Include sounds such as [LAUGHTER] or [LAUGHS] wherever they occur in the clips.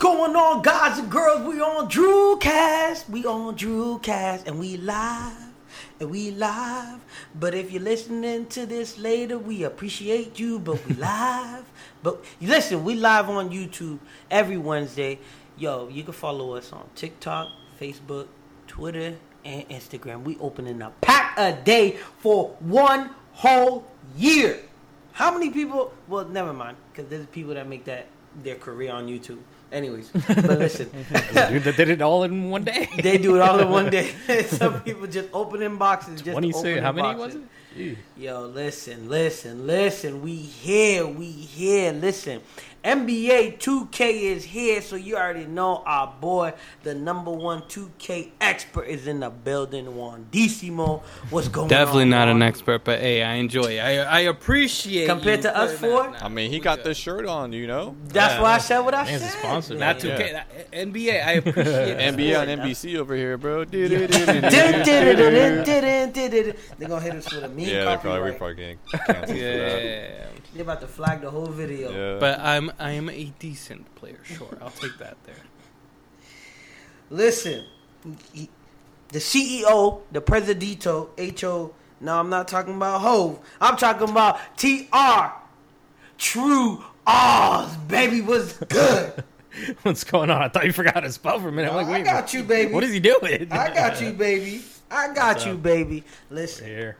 going on, guys and girls? We on Drewcast. We on Drewcast, and we live, and we live. But if you're listening to this later, we appreciate you. But we [LAUGHS] live. But listen, we live on YouTube every Wednesday. Yo, you can follow us on TikTok, Facebook, Twitter, and Instagram. We opening a pack a day for one whole year. How many people? Well, never mind, because there's people that make that their career on YouTube. Anyways, [LAUGHS] but listen, Dude, that did it all in one day. [LAUGHS] they do it all in one day. [LAUGHS] Some people just opening boxes. Just Twenty six. opening How many boxes. was it? Ew. Yo, listen, listen, listen. We here, we here. Listen, NBA 2K is here, so you already know our boy, the number one 2K expert, is in the building. Juan Decimo, what's going on. Definitely on? not an expert, but hey, I enjoy it. I I appreciate it. Compared you to us putting four? that- I mean, he got good. this shirt on, you know. That's Yeah, why I said what I man's a said. sponsor. man. Not uh, 2K, that- NBA. I appreciate [LAUGHS] it. NBA on NBC over here, bro. [LAUGHS] They're gonna hit us with a mean Yeah, they're probably, we're copyright. probably getting canceled for that. Yeah, They're about to flag the whole video. Yeah. but I'm I am a decent player. Sure, I'll take that there. [LAUGHS] Listen, he- the CEO, the Presidito, HO. No, I'm not talking about Hove. I'm talking about TR. True Oz, baby, was good. [LAUGHS] What's going on? I thought you forgot how to spell for a minute. I'm like, wait, I wait, got you, baby. what is he doing? I got you, baby. I got What's you, up? baby. Listen. Here.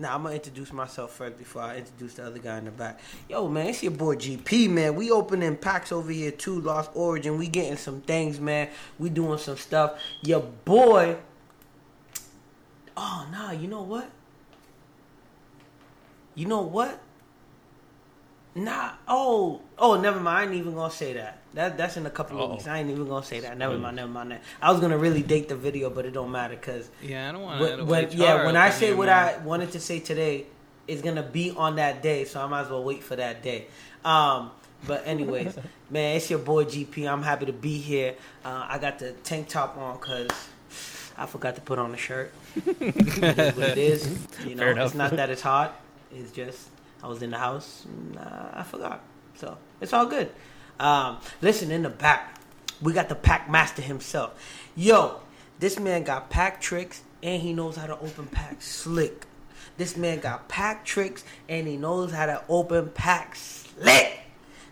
Now I'm gonna introduce myself first before I introduce the other guy in the back. Yo, man, it's your boy GP, man. We opening packs over here too, Lost Origin. We getting some things, man. We doing some stuff. Your boy. Oh nah, you know what? You know what? Nah. Oh, oh, never mind. I ain't even gonna say that. That that's in a couple of Uh-oh. weeks. I ain't even gonna say that. Never mind. Never mind. That. I was gonna really date the video, but it don't matter because Yeah, I don't want when, to. when- yeah, when I say what I wanted to say today, it's gonna be on that day, so I might as well wait for that day. Um, but anyways, [LAUGHS] man, it's your boy GP. I'm happy to be here. Uh, I got the tank top on because I forgot to put on a shirt. it is what it is. [LAUGHS] You know, Fair it's not that it's hot. It's just I was in the house. And, uh, I forgot, so it's all good. Um, listen, in the back, we got the pack master himself. Yo, this man got pack tricks and he knows how to open packs slick. This man got pack tricks and he knows how to open packs slick.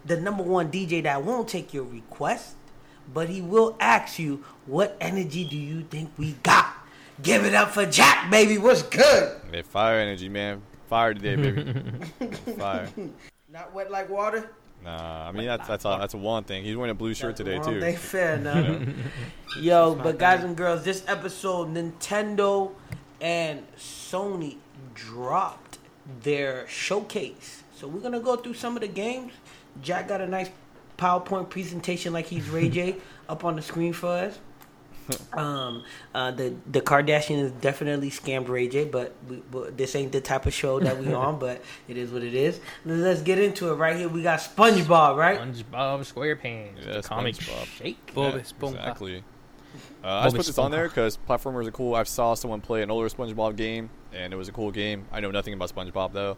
The number one DJ that won't take your request, but he will ask you, what energy do you think we got? Give it up for Jack, baby. What's good? Hey, fire energy, man. Fire today, baby. [LAUGHS] Fire. Not wet like water. Nah, I mean that's that's a, that's a one thing. He's wearing a blue shirt That's today wrong too. thing. [LAUGHS] Fair enough. Yo, but guys thing. and girls, this episode, Nintendo and Sony dropped their showcase. So we're gonna go through some of the games. Jack got a nice PowerPoint presentation, like he's Ray J, [LAUGHS] up on the screen for us. [LAUGHS] Um, uh, the the Kardashians definitely scammed Ray J, but, we, but this ain't the type of show that we on. [LAUGHS] But it is what it is. Let's get into it. Right here, we got SpongeBob. Right? SpongeBob SquarePants. Yeah, the comic SpongeBob. shake. Bob Yeah, exactly. Uh, I just put this on there because platformers are cool. I saw someone play an older SpongeBob game, and it was a cool game. I know nothing about SpongeBob though.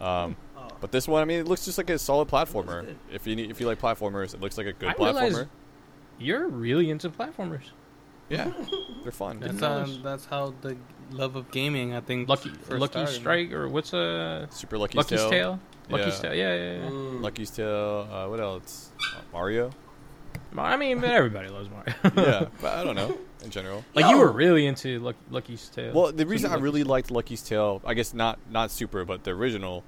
Um, Oh. but this one, I mean, it looks just like a solid platformer. If you need, if you like platformers, it looks like a good I platformer. You're really into platformers. Yeah, [LAUGHS] they're fun. That's Didn't uh, that's how the love of gaming. I think Lucky first Lucky started. Strike or what's a Super Lucky's, Lucky's Tale. Tale? Lucky's Yeah. Tale. Yeah, yeah, yeah. Mm. Lucky's Tale. Uh, what else? Uh, Mario. I mean, everybody loves Mario. [LAUGHS] yeah, [LAUGHS] but I don't know in general. like Yo. you were really into Luck- Lucky's Tale. Well, the reason I Lucky's really liked Lucky's Tale, I guess not not Super, but the original,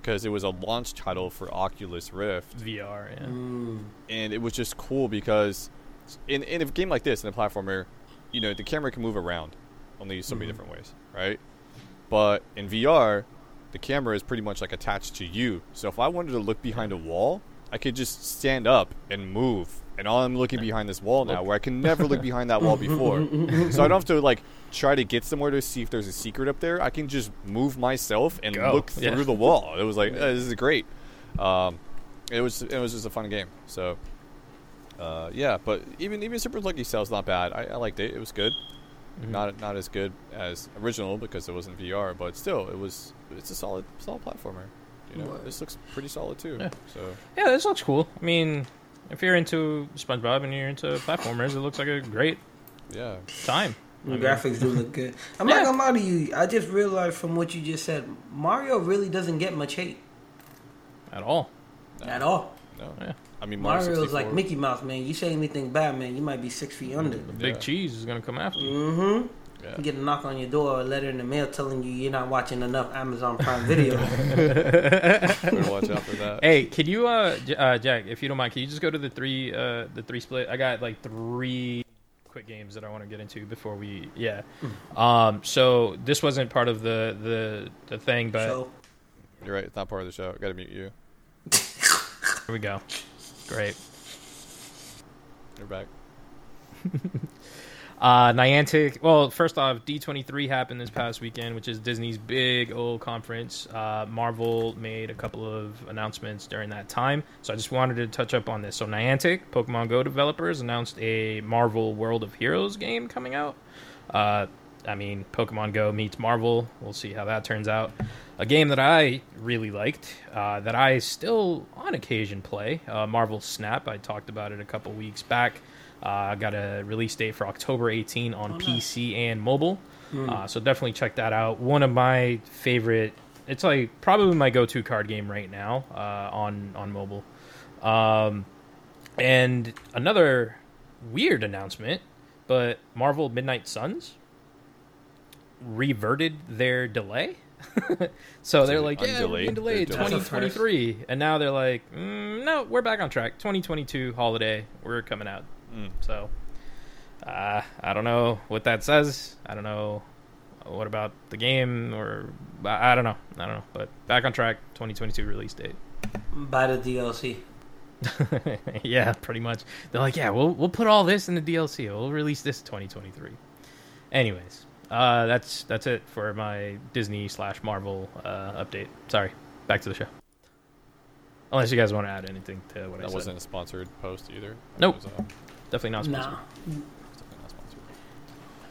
because it was a launch title for Oculus Rift, VR. Yeah. Mm. and it was just cool because in in a game like this, in a platformer, you know, the camera can move around, only so many different ways, right? But in VR, the camera is pretty much like attached to you. So if I wanted to look behind a wall, I could just stand up and move. And all I'm looking behind this wall now, where I can never look behind that wall before. [LAUGHS] So I don't have to like try to get somewhere to see if there's a secret up there. I can just move myself and Go. look through Yeah. the wall. It was like eh, this is great. Um, it was it was just a fun game. So uh, yeah, but even even Super Lucky's Tale's not bad. I, I liked it. It was good. Mhm. Not not as good as original because it wasn't VR, but still it was it's a solid solid platformer. You know, Right. this looks pretty solid too. Yeah. So Yeah, this looks cool. I mean, if you're into SpongeBob and you're into platformers, it looks like a great Yeah. time. The I mean- graphics do look good. [LAUGHS] I'm Yeah. not gonna lie to you. I just realized from what you just said, Mario really doesn't get much hate At all. No. at all. No. Yeah. I mean, Mario Mario's like Mickey Mouse, man. You say anything bad, man, you might be six feet under. The big Yeah. cheese is gonna come after you. Mm-hmm. Yeah. You get a knock on your door a letter in the mail telling you you're not watching enough Amazon Prime Video. [LAUGHS] [LAUGHS] Watch out for that. Hey, can you, uh, J- uh, Jack, if you don't mind, can you just go to the three, uh, the three split? I got like three quick games that I want to get into before we, yeah. Um, so this wasn't part of the the the thing, but so You're right. It's not part of the show. Got to mute you. [LAUGHS] here we go. Great. You're back. [LAUGHS] Uh, Niantic. Well, first off, D23 happened this past weekend, which is Disney's big old conference. Uh, Marvel made a couple of announcements during that time, so I just wanted to touch up on this. So, Niantic, Pokemon Go developers, announced a Marvel World of Heroes game coming out. Uh, I mean, Pokemon Go meets Marvel. We'll see how that turns out. A game that I really liked, uh, that I still on occasion play, uh, Marvel Snap. I talked about it a couple weeks back. Uh, got a release date for October 18 on Oh, nice. PC and mobile. Uh, so definitely check that out. One of my favorite. It's like probably my go-to card game right now uh, on on mobile. Um, and another weird announcement, but Marvel Midnight Suns reverted their delay. [LAUGHS] so they're So like, yeah, we're being delayed 2023, and now they're like, mm, no, we're back on track. 2022 holiday, we're coming out. Mm. So, uh, I don't know what that says. I don't know what about the game, or I I don't know. I don't know. But back on track, 2022 release date. buy the DLC. [LAUGHS] yeah, pretty much. They're like, yeah, we'll we'll put all this in the DLC. We'll release this 2023. Anyways, uh, that's that's it for my Disney slash Marvel uh, update. Sorry, back to the show. Unless you guys want to add anything to what I said. That said. wasn't a sponsored post either. Nope. It was, uh, Definitely not sponsored. Nah, definitely not sponsored.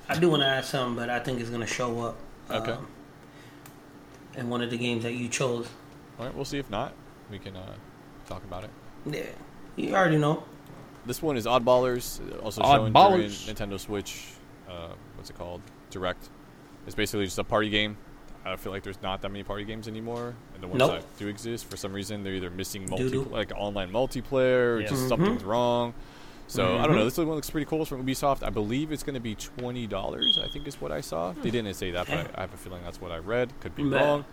I do want to add something, but I think it's gonna show up. Okay. um, in one of the games that you chose. All right, we'll see. If not, we can uh, talk about it. Yeah, you already know. This one is Oddballers, also shown during Oddballers. Nintendo Switch. Uh, what's it called? Direct. It's basically just a party game. I feel like there's not that many party games anymore, and the ones Nope. that do exist, for some reason, they're either missing multi Doo-doo. like online multiplayer, or Yeah. just Mhm. something's wrong. So I don't Mhm. know. This one looks pretty cool. It's from Ubisoft. I believe it's going to be twenty dollars. I think is what I saw. They didn't say that, but I, I have a feeling that's what I read. Could be Meh. wrong.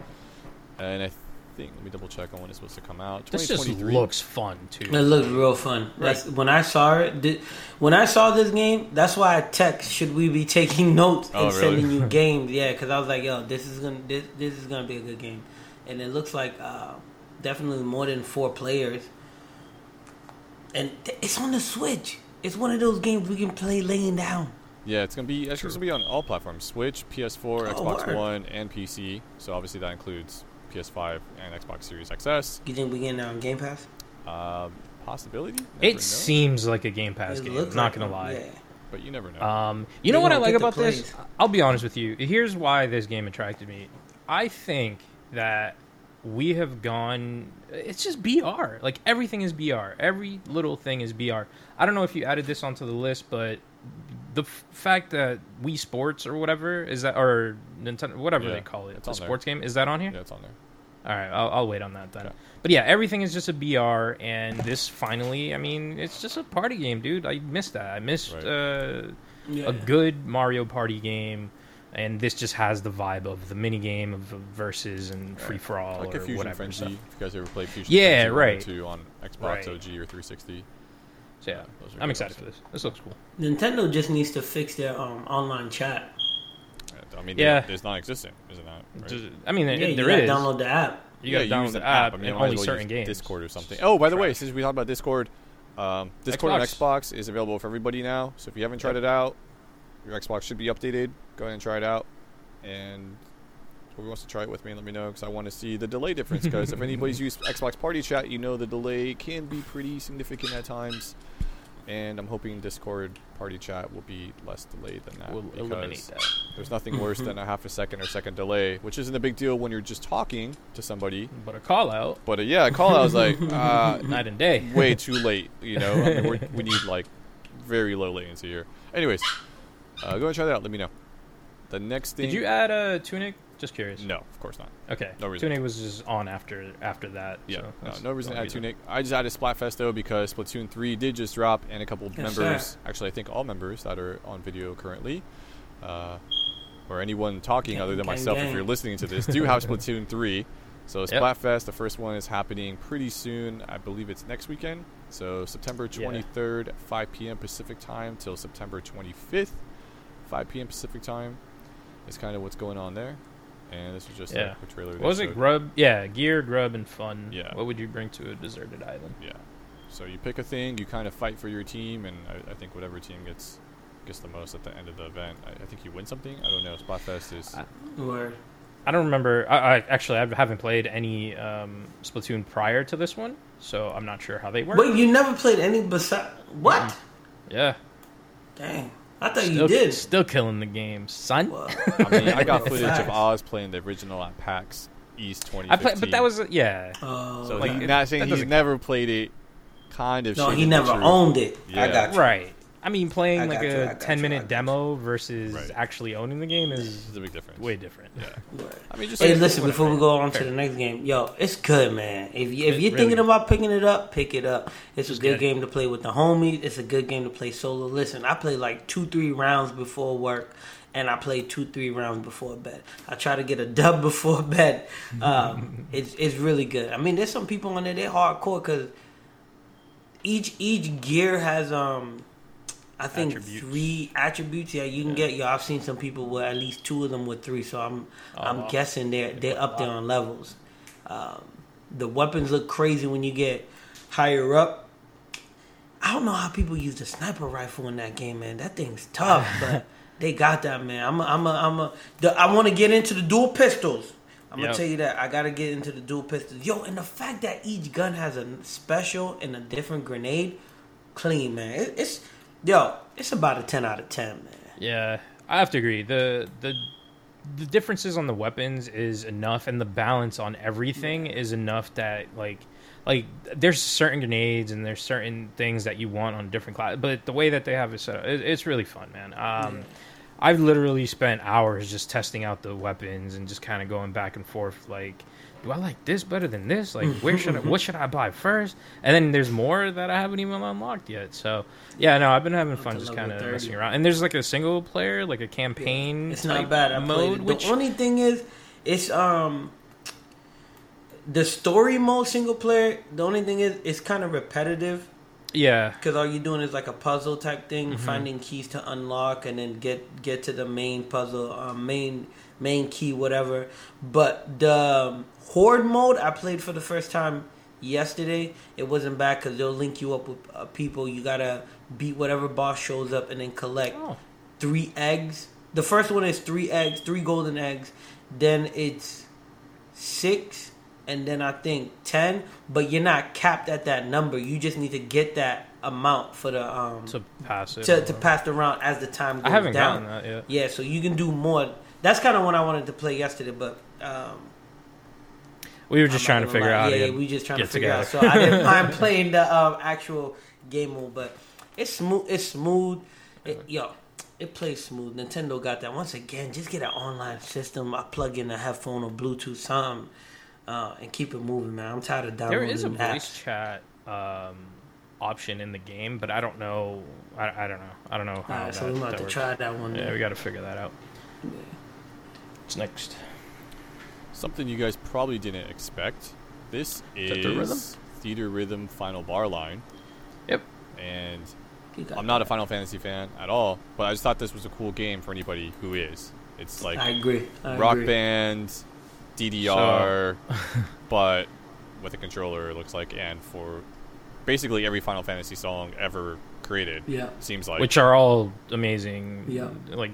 And I think let me double check on when it's supposed to come out. This just looks fun too. It looks real fun. That's when I saw it. Did, when I saw this game, that's why I text. Should we be taking [LAUGHS] notes and Oh, really? sending you [LAUGHS] games? Yeah, because I was like, yo, this is gonna this, this is gonna be a good game, and it looks like uh, definitely more than four players. And th- it's on the Switch. It's one of those games we can play laying down. Yeah, it's gonna be it's gonna be on all platforms: Switch, PS4, Oh, Xbox word. One, and PC. So obviously that includes PS5 and Xbox Series XS. You think we get that on Game Pass? Um, possibility. Never It know, seems like a Game Pass It game. looks Not like gonna one, lie. Yeah. but you never know. Um, you They know what I like get the about this? I'll be honest with you. Here's why this game attracted me. I think that we have gone. It's just BR. Like everything is BR. Every little thing is BR. I don't know if you added this onto the list, but the f- fact that Wii Sports or whatever is that, or Nintendo, whatever Yeah, they call it, it's the on there. sports game, is that on here? yeah, it's on there. All right, I'll, I'll wait on that then. Okay. But yeah, everything is just a BR, and this finally, I mean, it's just a party game, dude. I missed that. I missed Right. uh, Yeah. a good Mario Party game, and this just has the vibe of the mini game of versus and free for all like a or Fusion whatever. Frenzy. If you guys ever played Fusion Yeah, Frenzy right. two on Xbox Right. OG or 360. So yeah, Yeah, those are I'm excited ones. for this. This looks cool. Nintendo just needs to fix their um, online chat. I mean, Yeah. yeah, it's non-existent, isn't that? Right? I mean, Yeah, it, you there gotta is. download the app. You gotta Yeah, download use the an app I mean, and you might as only well certain games. Discord or something. Oh, by the way, since we talked about Discord, um, Discord on Xbox. Xbox is available for everybody now. So if you haven't tried it out, your Xbox should be updated. Go ahead and try it out. And whoever wants to try it with me, let me know because I want to see the delay difference. Because if anybody's [LAUGHS] used Xbox Party Chat, you know the delay can be pretty significant at times. And I'm hoping Discord party chat will be less delayed than that. We'll eliminate that. There's nothing worse than a half a second or second delay, which isn't a big deal when you're just talking to somebody. But a call out, But uh, yeah, a call I was like, [LAUGHS] uh, night and day. way too [LAUGHS] late. You know, I mean, we need like very low latency here. Anyways, uh, go and try that out. Let me know. The next thing. Did you add a tunic? Just curious. No, of course not. Okay. No reason. Tunic was just on after after that. Yeah, so no, no reason the to only add Tunic. I just added Splatfest though because Splatoon 3 did just drop, and a couple Yes, members, sir. actually, I think all members that are on video currently, uh, or anyone talking Gang, other than gang, myself, if you're listening to this, do have [LAUGHS] Splatoon 3. So Yep. Splatfest, the first one is happening pretty soon. I believe it's next weekend. So September 23rd, at 5 p.m. Pacific time till September 25th, 5 p.m. Pacific time. Is kind of what's going on there. And this was just Yeah. like a trailer. What they was it? showed. Grub? Yeah, gear, grub, and fun. Yeah. What would you bring to a deserted island? Yeah. So you pick a thing, you kind of fight for your team, and I, I think whatever team gets gets the most at the end of the event, I, I think you win something. I don't know. Splatfest is I- Word. I don't remember. I, I actually I haven't played any um, Splatoon prior to this one, so I'm not sure how they work. Wait, you never played any beside what? Yeah, Dang, I thought still, you did. Still killing the game, son. Well, I mean, I got [LAUGHS] footage of Oz playing the original at PAX East 2015. I played, but that was yeah. uh, so like, not saying he's doesn't never played it. Kind of. no, he never the owned it. I got you. Right. I mean, playing I like a you, I a got 10 you, I minute demo versus Right. actually owning the game is There's a big difference. way different. Yeah. Word. I mean, just Hey, like- listen, before we go on to the next game, yo, it's good, man. If you, if you're really thinking about picking it up, pick it up. It's a good good. game to play with the homies. It's a good game to play solo. Listen, I play like two, three rounds before work, and I play two, three rounds before bed. I try to get a dub [LAUGHS] before bed. Um, [LAUGHS] it's it's really good. I mean, there's some people on there they're hardcore because each each gear has um. I think Attributes. three attributes. Yeah, you can get. Yo, I've seen some people with at least two of them with three. So I'm, Oh, I'm wow. guessing they're they're up there on levels. Um, the weapons look crazy when you get higher up. I don't know how people use the sniper rifle in that game, man. That thing's tough, [LAUGHS] but they got that, man. I'm a, I'm a, I'm a. The, I want to get into the dual pistols. I'm gonna tell you that I gotta get into the dual pistols. Yo, and the fact that each gun has a special and a different grenade, clean, man. It, it's yo, it's about a ten out of ten, man. Yeah, I have to agree. The the the differences on the weapons is enough, and the balance on everything is enough that like like there's certain grenades and there's certain things that you want on different class, but the way that they have it set up, it, it's really fun, man. Um, Yeah. I've literally spent hours just testing out the weapons and just kind of going back and forth, like. Do I like this better than this? Like, [LAUGHS] where should I? What should I buy first? And then there's more that I haven't even unlocked yet. So, yeah, no, I've been having fun just kind of messing around. And there's like a single player, like a campaign. It's not bad. I mode, played it. which The only thing is, it's um the story mode single player. The only thing is, it's kind of repetitive yeah, because all you're doing is like a puzzle type thing, Mm-hmm. finding keys to unlock, and then get get to the main puzzle, um, main main key, whatever. But the um, horde mode, I played for the first time yesterday. It wasn't bad because they'll link you up with uh, people. You gotta beat whatever boss shows up, and then collect three eggs. The first one is three eggs, three golden eggs. Then it's six, and then I think ten. But you're not capped at that number. You just need to get that amount for the um to pass it. to, to pass the round as the time goes I haven't down. gotten that yet. Yeah, so you can do more. That's kind of what I wanted to play yesterday, but um, We were just I'm trying to figure lie. out. to Yeah, we just trying to figure out. So I didn't [LAUGHS] mind playing the um, actual game mode, but it's smooth. It's smooth. It, yo, it plays smooth. Nintendo got that. Once again, just get an online system. I plug in a headphone or Bluetooth, something, uh, and keep it moving, man. I'm tired of There downloading is a apps. voice chat um, option in the game, but I don't know. I, I don't know. I don't know how. Alright, so we might that have to works. try that one. Yeah, day. we got to figure that out. What's next? Something you guys probably didn't expect. This is Theatrhythm? Theater Rhythm Final Bar Line. Yep. And I'm not a. Final Fantasy fan at all, but I just thought this was a cool game for anybody who is. It's like I agree. I Rock agree. Band, DDR, [LAUGHS] but with a controller, it looks like, and for basically every Final Fantasy song ever created. Yeah. Seems like. Which are all amazing. Yeah. Like,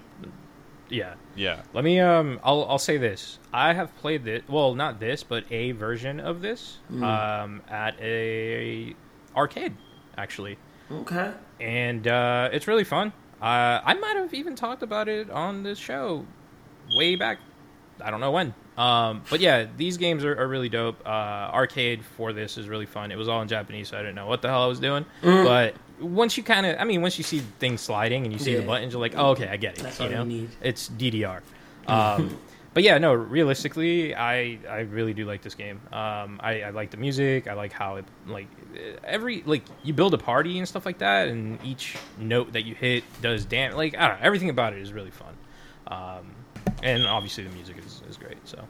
yeah. yeah. Let me um I'll I'll say this. I have played this well, not this, but a version of this Mm. um at a arcade actually. Okay. and uh, it's really fun. Uh, I might have even talked about it on this show way back. I don't know when. Um, but yeah, these games are, are really dope. Uh, arcade for this is really fun. It was all in Japanese, so I didn't know what the hell I was doing. But once you kind of, I mean, once you see things sliding and you see Yeah. the buttons, you're like, oh, okay, I get it. That's you all you need. it's DDR. [LAUGHS] Um, but yeah, no, realistically, I I really do like this game. Um, I, I like the music. I like how it like every like you build a party and stuff like that, and each note that you hit does damn like I don't know. Everything about it is really fun. Um, and obviously the music is, is great. So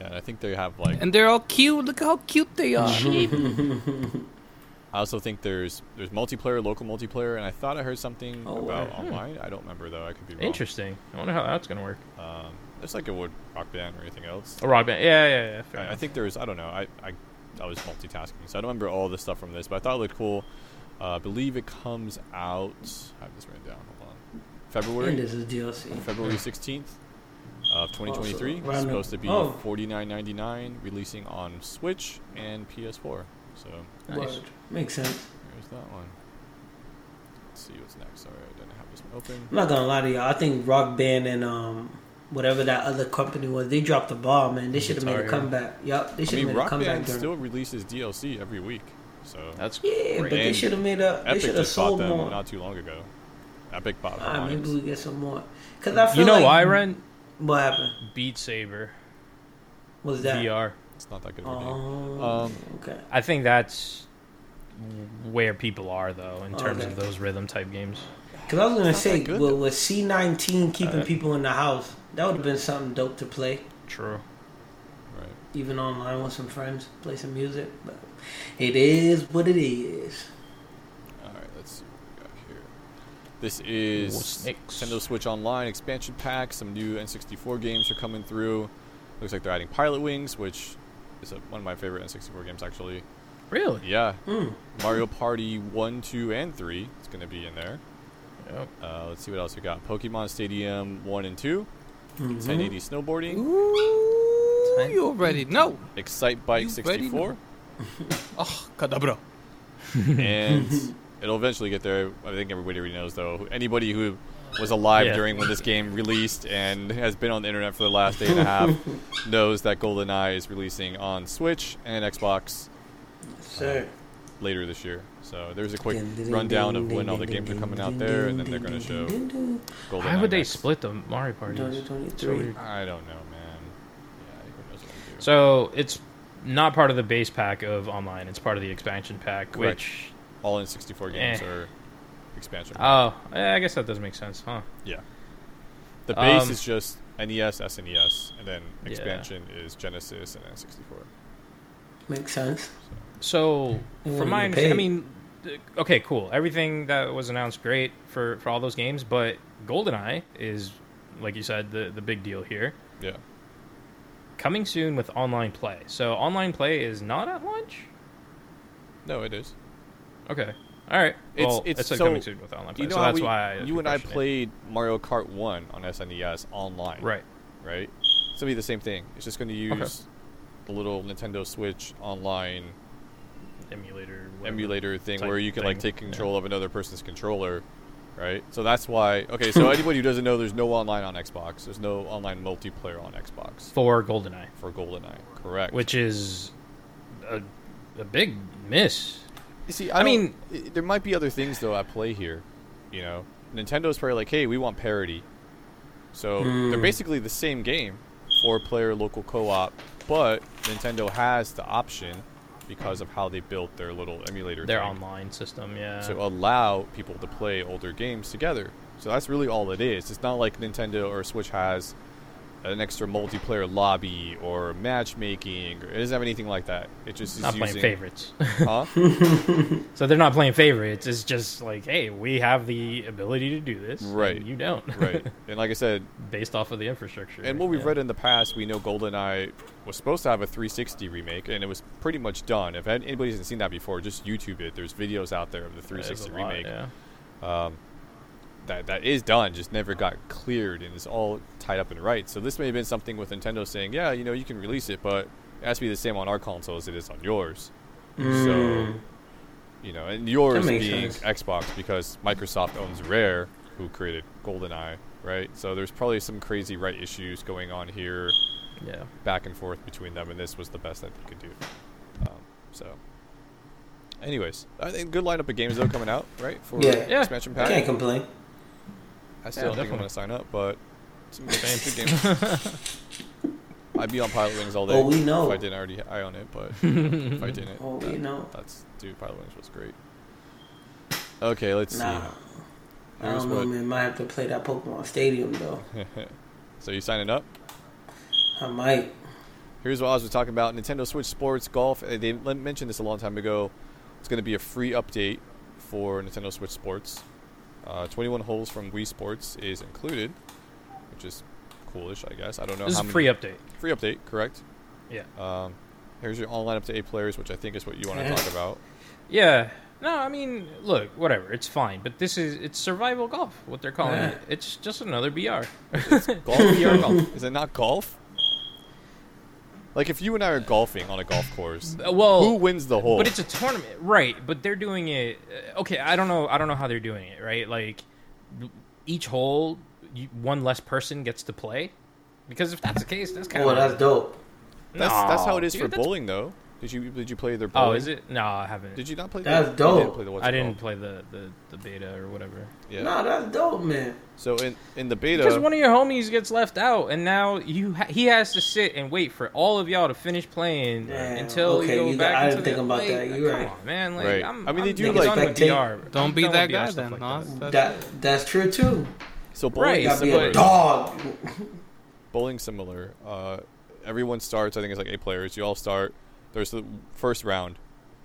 Yeah, and I think they have like. And they're all cute. Look how cute they are. [LAUGHS] [LAUGHS] I also think there's there's multiplayer, local multiplayer, and I thought I heard something Oh, about wow. online. I don't remember though. I could be wrong. interesting. I wonder how that's gonna work. Um, it's like it would rock band or anything else. A rock band. Yeah, yeah, yeah. Fair I, I think there's I don't know I, I I was multitasking so I don't remember all the stuff from this but I thought it looked cool. Uh, I believe it comes out. I have this written down. Hold on. February. And February this is DLC. February sixteenth of 2023. Also, it's supposed to be oh. 49.99, releasing on Switch and PS4. So Nice. Makes sense. there's that one. Let's see what's next. Sorry, I didn't have this one open. I'm not gonna lie to y'all. I think Rock Band and um whatever that other company was, they dropped the ball, man. They should have made a comeback. Yep, they should have mean, made a Rock comeback. Band during- still releases DLC every week. So That's yeah, but they should have made a. They should have just bought sold them more. not too long ago. Epic bought Ah, maybe we get some more. Cause I feel you know like, why, Ren? What happened? Beat Saber What was that? VR. It's not that good of a game. Oh, Um, okay. I think that's where people are though in terms Okay. of those rhythm type games. Because I was gonna say, that good, with, with C19 keeping Alright. people in the house, that would have been something dope to play, True. Right. even online with some friends, play some music. But it is what it is. All right, let's see what we got here. This is What's next? Nintendo Switch Online expansion pack. Some new N64 games are coming through. Looks like they're adding Pilotwings, which is a, one of my favorite N64 games, actually. Really? Yeah, Mm. Mario Party 1, 2, and 3 is going to be in there. Yep. Uh, let's see what else we got. Pokemon Stadium 1 and 2, Mhm. 1080 snowboarding, Ooh, you already know. Excitebike You 64, [LAUGHS] Oh, Kadabra. and [LAUGHS] it'll eventually get there. I think everybody already knows, though. Anybody who was alive Yeah. during when this game released and has been on the internet for the last day and a half [LAUGHS] knows that GoldenEye is releasing on Switch and Xbox Sir. later this year. So there's a quick Dun, dun, rundown of when all the games are coming out there, and then they're going to show dun, dun, GoldenEye. Why would they next. split the Mario parties? 2023. I don't know, man. Yeah, who knows what do. So it's not part of the base pack of online. It's part of the expansion pack, Correct. which all N64 games Eh. are expansion. oh, I guess that does make sense, huh? yeah. The base Um, is just NES, SNES, and then Yeah. expansion is Genesis and N64. Makes sense. So, They from my understanding, I mean, okay, cool. Everything that was announced, great for for all those games. But GoldenEye is, like you said, the the big deal here. Yeah. Coming soon with online play. So online play is not at launch. No, it is. Okay. All right. It's- well, it's it's so- coming soon with online play. You know so that's we, why I you and I questioned it. played Mario Kart 1 on SNES online. Right. Right? It's going to be the same thing. It's just going to use the little Nintendo Switch online Emulator. emulator thing where you can like take control of another person's controller, right? So that's why. Okay, so [LAUGHS] anybody who doesn't know, there's no online on Xbox. There's no online multiplayer on Xbox for GoldenEye, for GoldenEye. Correct. which is a, a big miss. You see, I I, mean- there might be other things though at play here. You know, Nintendo's probably like, hey, we want parity. So they're Hmm. basically the same game, four-player local co-op, but Nintendo has the option because of how they built their little emulator. Their thing. online system, yeah. to allow people to play older games together. So that's really all it is. It's not like Nintendo or Switch has an extra multiplayer lobby or matchmaking. Or it doesn't have anything like that. It just is not playing favorites. [LAUGHS] Huh? [LAUGHS] so they're not playing favorites. It's just like, hey, we have the ability to do this, and Right. you don't, right. And [LAUGHS] like I said, Based off of the infrastructure. and what we've yeah. read in the past, we know GoldenEye was supposed to have a 360 remake, and it was pretty much done. If anybody hasn't seen that before, just YouTube it. There's videos out there of the That is a 360 lot, remake. yeah. um, that that is done, just never got cleared and is all tied up in rights. So this may have been something with Nintendo saying, yeah, you know, you can release it, but it has to be the same on our console as it is on yours. So Mm. you know, and yours being sense. Xbox because Microsoft owns Rare, who created GoldenEye, right? So there's probably some crazy right issues going on here, Yeah. back and forth between them, and this was the best that they could do. Um, so, anyways, I think good lineup of games though coming out, right? For Yeah. Yeah. expansion I pack. can't complain. I still Yeah, don't think I'm definitely. gonna sign up, but some good games. Good games. I'd be on Pilotwings all day. Oh, we know. If I didn't already, I own it, but if I [LAUGHS] didn't, Oh, we that- know. That's dude. Pilotwings was great. Okay, let's Nah. see. I Here's don't know, what- man. Might have to play that Pokemon Stadium though. [LAUGHS] so you signing up? I might. Here's what I was talking about: Nintendo Switch Sports Golf. uh, They le- mentioned this a long time ago. It's going to be a free update for Nintendo Switch Sports. Uh, 21 holes from Wii Sports is included, which is coolish, I guess. I don't know This is a many free update. free update, correct? Yeah. Um, here's your online up to eight players, which I think is what you want to talk about. Yeah. No, I mean, look, whatever. It's fine. But this is it's survival golf. What they're calling it. It's just another BR. Golf? [LAUGHS] VR golf. Is it not golf? Like if you and I are golfing on a golf course, Uh, well, who wins the hole? But it's a tournament, right? But they're doing it. uh, Okay, I don't know. I don't know how they're doing it, right? Like each hole, you, one less person gets to play. Because if that's the case, that's kind Oh, of well, that's dope. that's that's how it is dude, for bowling, though. Did you did you play their bowling? Oh, is it? No, I haven't. Did you not play? That's the, you dope. didn't play the what's I didn't called? play the, the, the beta or whatever. Yeah. Nah, that's dope, man. So in in the beta, Because one of your homies gets left out, and now you ha- he has to sit and wait for all of y'all to finish playing Damn, until okay, you go you got- back. I into didn't think the, about like, that, you're come right. on, man. Like, Right. I'm, I mean, they do like on VR. Don't I'm be done that guy then, like Nas. that. That's That that's true too. so bowling Right, You gotta be similar. a dog. [LAUGHS] Bowling similar. Uh, everyone starts. I think it's like eight players. You all start. There's the first round.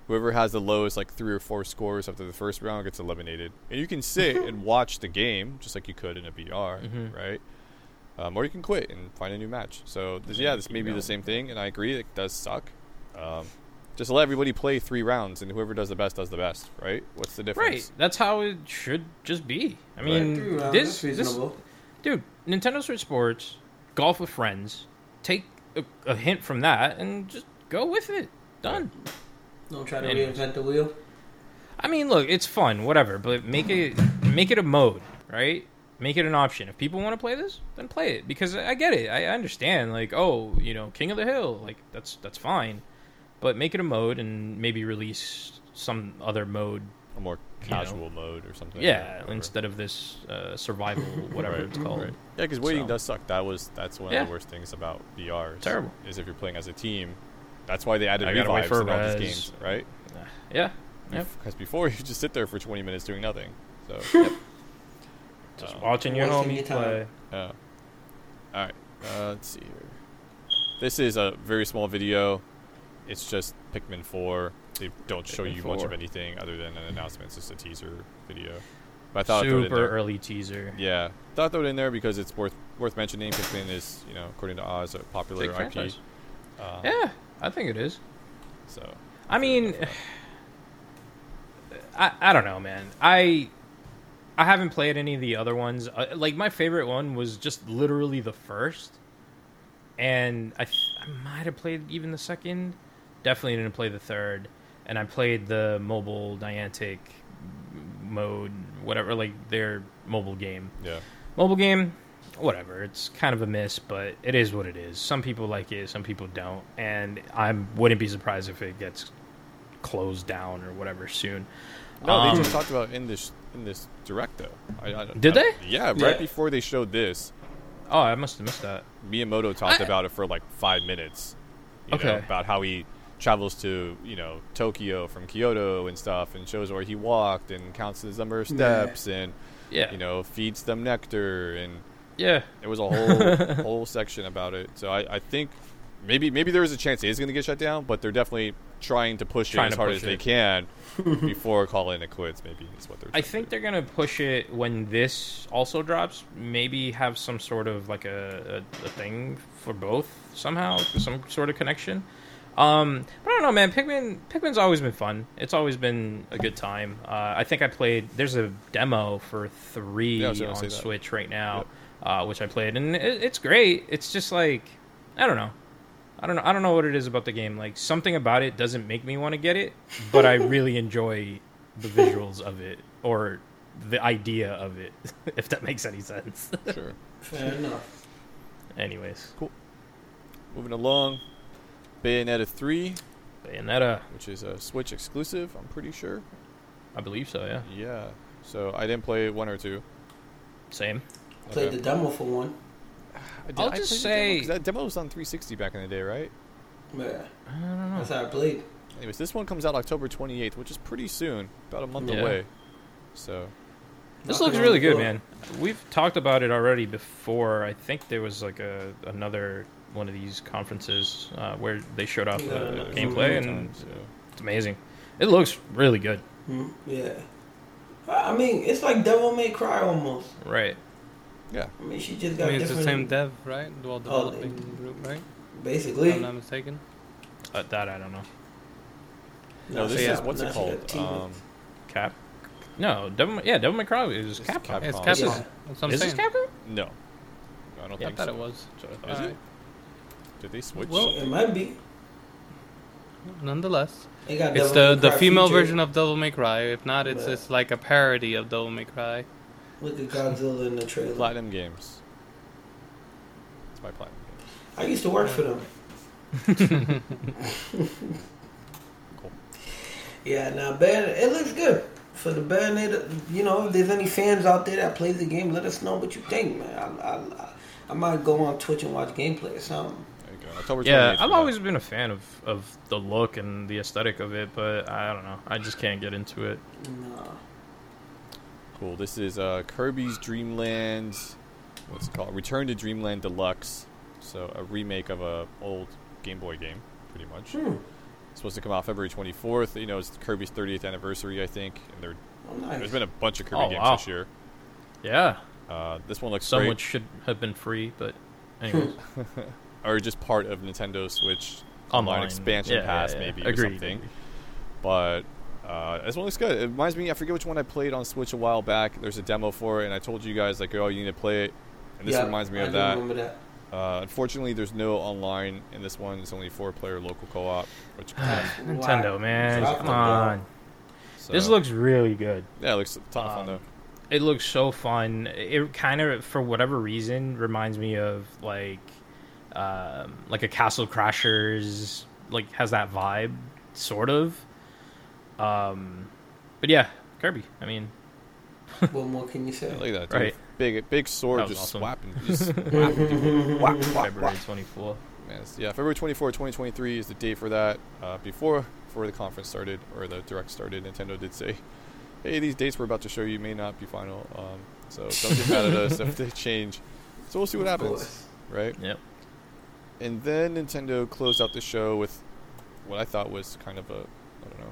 Whoever has the lowest, like three or four scores after the first round, gets eliminated. And you can sit [LAUGHS] and watch the game just like you could in a VR, Mhm. right? Um, or you can quit and find a new match. So this, yeah, this may be the same thing, and I agree it does suck. Um, just let everybody play three rounds, and whoever does the best does the best, right? What's the difference? Right. That's how it should just be. I mean, Three rounds, this, that's this, dude, Nintendo Switch Sports, golf with friends. Take a, a hint from that and just go with it. Done. Don't try to Anyways. reinvent the wheel. I mean, look, it's fun, whatever, but make it make it a mode, right? Make it an option. If people want to play this, then play it because I get it. I understand. Like, oh, you know, King of the Hill, like that's that's fine, but make it a mode and maybe release some other mode. A more You know. casual mode or something. Yeah, whatever. instead of this uh, survival, whatever it's called. Right. Yeah, because waiting So- does suck. That was that's one Yeah. of the worst things about VR. is- Terrible. Is if you're playing as a team. That's why they added I gotta revives for in all these games, right? Yeah. Yep. Because before [LAUGHS] you just sit there for 20 minutes doing nothing. So Just uh, watching your Wasting homies play. yeah. All right. Uh, let's see here. This is a very small video. It's just Pikmin 4. They don't show Pikmin you much of anything other than an announcement. It's just a teaser video. But I thought I'd throw it in Super there. early teaser. Yeah, thought I'd throw it in there because it's worth worth mentioning. Pikmin is, you know, according to Oz, a popular Big IP. franchise. Uh, Yeah, I think it is. So I mean, [SIGHS] I I don't know, man. I I haven't played any of the other ones. Uh, like my favorite one was just literally the first, and I th- I might have played even the second. Definitely didn't play the third, and I played the mobile Niantic mode, whatever, like their mobile game. yeah, Mobile game, whatever. It's kind of a miss, but it is what it is. Some people like it, some people don't, and I wouldn't be surprised if it gets closed down or whatever soon. no, Um, they just talked about in this in this direct though. I, I, Did I- they? Yeah, right Yeah. before they showed this, Oh, I must have missed that. Miyamoto talked I- about it for like five minutes. You know, Okay. about how he travels to you know Tokyo from Kyoto and stuff, and shows where he walked and counts his number of Yeah. steps, and Yeah, you know feeds them nectar and yeah, There was a whole [LAUGHS] whole section about it. So I, I think maybe maybe there is a chance it is going to get shut down, but they're definitely trying to push Trying it as hard as they can [LAUGHS] before calling it quits. Maybe is what they're. I think to they're gonna push it when this also drops. Maybe have some sort of like a, a, a thing for both somehow, some sort of connection. Um, but I don't know, man. Pikmin, Pikmin's always been fun. It's always been a good time. Uh, I think I played. There's a demo for three Yeah, I was gonna on. Switch right now, uh, which I played, and it, it's great. It's just like I don't know. I don't know. I don't know what it is about the game. Like something about it doesn't make me want to get it, but I really [LAUGHS] enjoy the visuals of it or the idea of it, [LAUGHS] if that makes any sense. Sure. Fair enough. Anyways, Cool. Moving along, Bayonetta 3, Bayonetta, which is a Switch exclusive, I'm pretty sure. I believe so. Yeah, Yeah. So I didn't play one or two. same. Played Okay. the demo for one. I did- I'll I just played the demo, say- that demo was on 360 back in the day, right? Yeah, I don't know. that's how I played. Anyways, this one comes out October 28th, which is pretty soon, about a month Yeah. away. So This Knocking looks really good, man. We've talked about it already before. I think there was like a another one of these conferences uh, where they showed off Yeah, the yeah, gameplay, yeah. and so, it's amazing. It looks really good. Mm, yeah. I I mean, it's like Devil May Cry almost. Right. Yeah, I mean, she just I got mean, it's the same dev, right? Dual Oh, developing group, right? Basically. If Basically. I'm not mistaken. Uh, that I don't know. no, this she is what's it called? Um, Cap. No, Devil. May- Yeah, Devil May Cry is This is Capcom. Capcom. It's Oh, Capcom. yeah. That's what Is this saying. Capcom? no, I don't Yeah, I think thought so. it was. So, Is Alright. it? Did they switch? Well, It might be. Nonetheless, They got it's Devil the May the Cry female feature. version of Devil May Cry. If not, it's Yeah. it's like a parody of Devil May Cry. Look at Godzilla in the trailer. Platinum Games. It's my Platinum Games. I used to work for them. [LAUGHS] Cool. Yeah, now Bayon it looks good for the Bayonetta. You know, if there's any fans out there that play the game, let us know what you think, man. I, I, I, I might go on Twitch and watch gameplay or something. There you go. Yeah, I've always been a fan of, of the look and the aesthetic of it, but I don't know. I just can't get into it. Nah. Cool. This is uh, Kirby's Dreamland. What's it called? Return to Dreamland Deluxe. So a remake of a old Game Boy game, pretty much. Hmm. It's supposed to come out February 24th. You know, it's Kirby's 30th anniversary, I think. And there, Oh, nice. there's been a bunch of Kirby Oh, games wow. this year. Yeah, Uh, this one looks some great. which should have been free, but anyways, [LAUGHS] [LAUGHS] or just part of Nintendo Switch online, online expansion Yeah, yeah, pass, yeah. maybe or something. But uh, this one looks good. It reminds me. I forget which one I played on Switch a while back. There's a demo for it, and I told you guys like, oh, you need to play it. And this Yeah, reminds me I of that. Remember that? Uh, unfortunately, there's no online in this one. It's only four-player local co-op, which [SIGHS] [SIGHS] Nintendo, Why? man, Drop come on. so, This looks really good. yeah, it looks a ton of fun Um, though. It looks so fun. It kind of, for whatever reason, reminds me of like, um, like a Castle Crashers. Like has that vibe, sort of. Um, but yeah, Kirby. I mean, [LAUGHS] what more can you say? Yeah, look at that, dude. right. Big, big sword, just awesome. swapping, [LAUGHS] just [LAUGHS] whapping people. Whap, whap, February whap. twenty fourth. Yeah, February 24, 2023 is the date for that. Uh, before before the conference started or the direct started, Nintendo did say, "Hey, these dates we're about to show you may not be final, um, so don't get mad at us if they change." So we'll see what Of happens, course. right? Yep. And then Nintendo closed out the show with what I thought was kind of a, I don't know,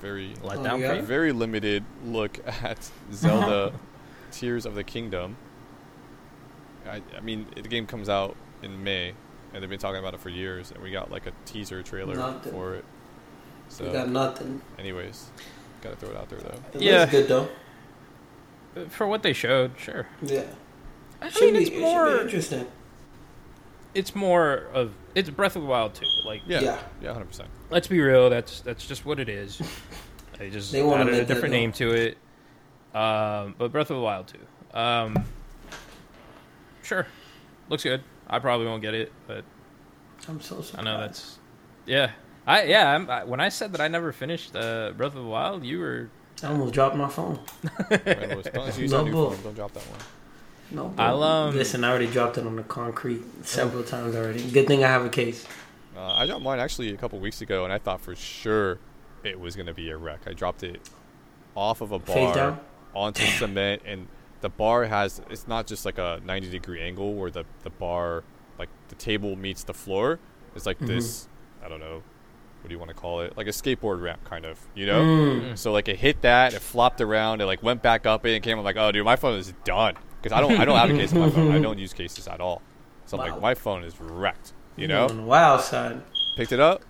very oh, Let Oh, down yeah? very limited look [LAUGHS] at Zelda [LAUGHS] Tears of the Kingdom. I, I mean, the game comes out in May, and they've been talking about it for years, and we got like a teaser trailer Nothing. for it. So, We got nothing. anyways, gotta throw it out there though. It Yeah. looks good though. Uh, for what they showed, sure. Yeah. I Should mean, be, it's it should more. be interesting. It's more of it's Breath of the Wild too. Like, Yeah, Yeah. yeah, hundred percent. let's be real. That's that's just what it is. [LAUGHS] They just They wanna added a different name to it. Um, but Breath of the Wild too. Um, sure, looks good. I probably won't get it, but I'm so surprised. I know that's yeah. I yeah. I'm, I, when I said that I never finished uh, Breath of the Wild, you were I almost dropped my phone. Right, Louis, don't use No that new bull. phone. Don't drop that one. No, bro. I'll, um, listen. I already dropped it on the concrete several times already. Good thing I have a case. Uh, I dropped mine actually a couple weeks ago, and I thought for sure it was gonna be a wreck. I dropped it off of a bar down. onto cement, and the bar has it's not just like a 90 degree angle where the the bar like the table meets the floor. It's like this. I don't know. What do you want to call it? Like a skateboard ramp, kind of. You know. Mm. So like it hit that, it flopped around, it like went back up, and it came. I'm like, oh dude, my phone is done because I don't I don't have a case on my phone. I [LAUGHS] don't use cases at all. So I'm Wow. like, my phone is wrecked. You know. on the wild side. Picked it up,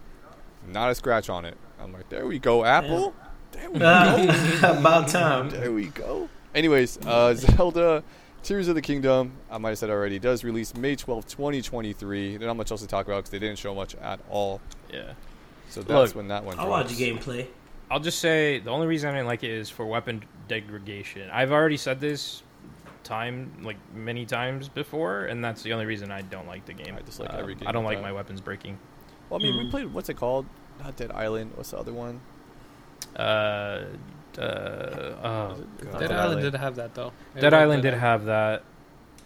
not a scratch on it. I'm like, there we go, Apple. There we go. Ah, [LAUGHS] about time. There we go. Anyways, uh, [LAUGHS] Zelda Tears of the Kingdom, I might have said already, does release May 12th, 2023. There's not much else to talk about because they didn't show much at all. yeah. So that's Look, when that one I'll watch gameplay. I'll just say the only reason I didn't like it is for weapon degradation. I've already said this time like many times before, and that's the only reason I don't like the game. I dislike Um, every game I don't like that. my weapons breaking. Well, I mean, we Mm. played. What's it called? Not Dead Island. What's the other one? Uh, uh, oh, Is it- God. Dead Dead Dead, Island did have that though. Dead Island did have that.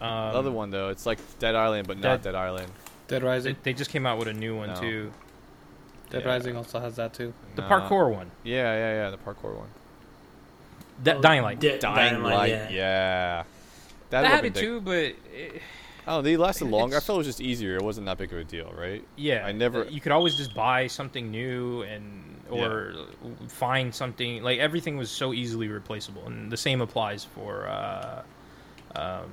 Um, the other one though, it's like Dead Island, but not Dead- Dead Island. Dead Rising. they just came out with a new one No. too. Dead Yeah. Rising also has that too. The Nah. parkour one. Yeah, yeah, yeah. The parkour one. That Oh, Dying Light. Di- Dying Light. yeah. Yeah. That That, had it deg- too, but it, I don't know. They lasted longer. I It's- felt it was just easier. It wasn't that big of a deal, right? yeah, I never- You could always just buy something new and or find something like everything was so easily replaceable, and the same applies for uh, um,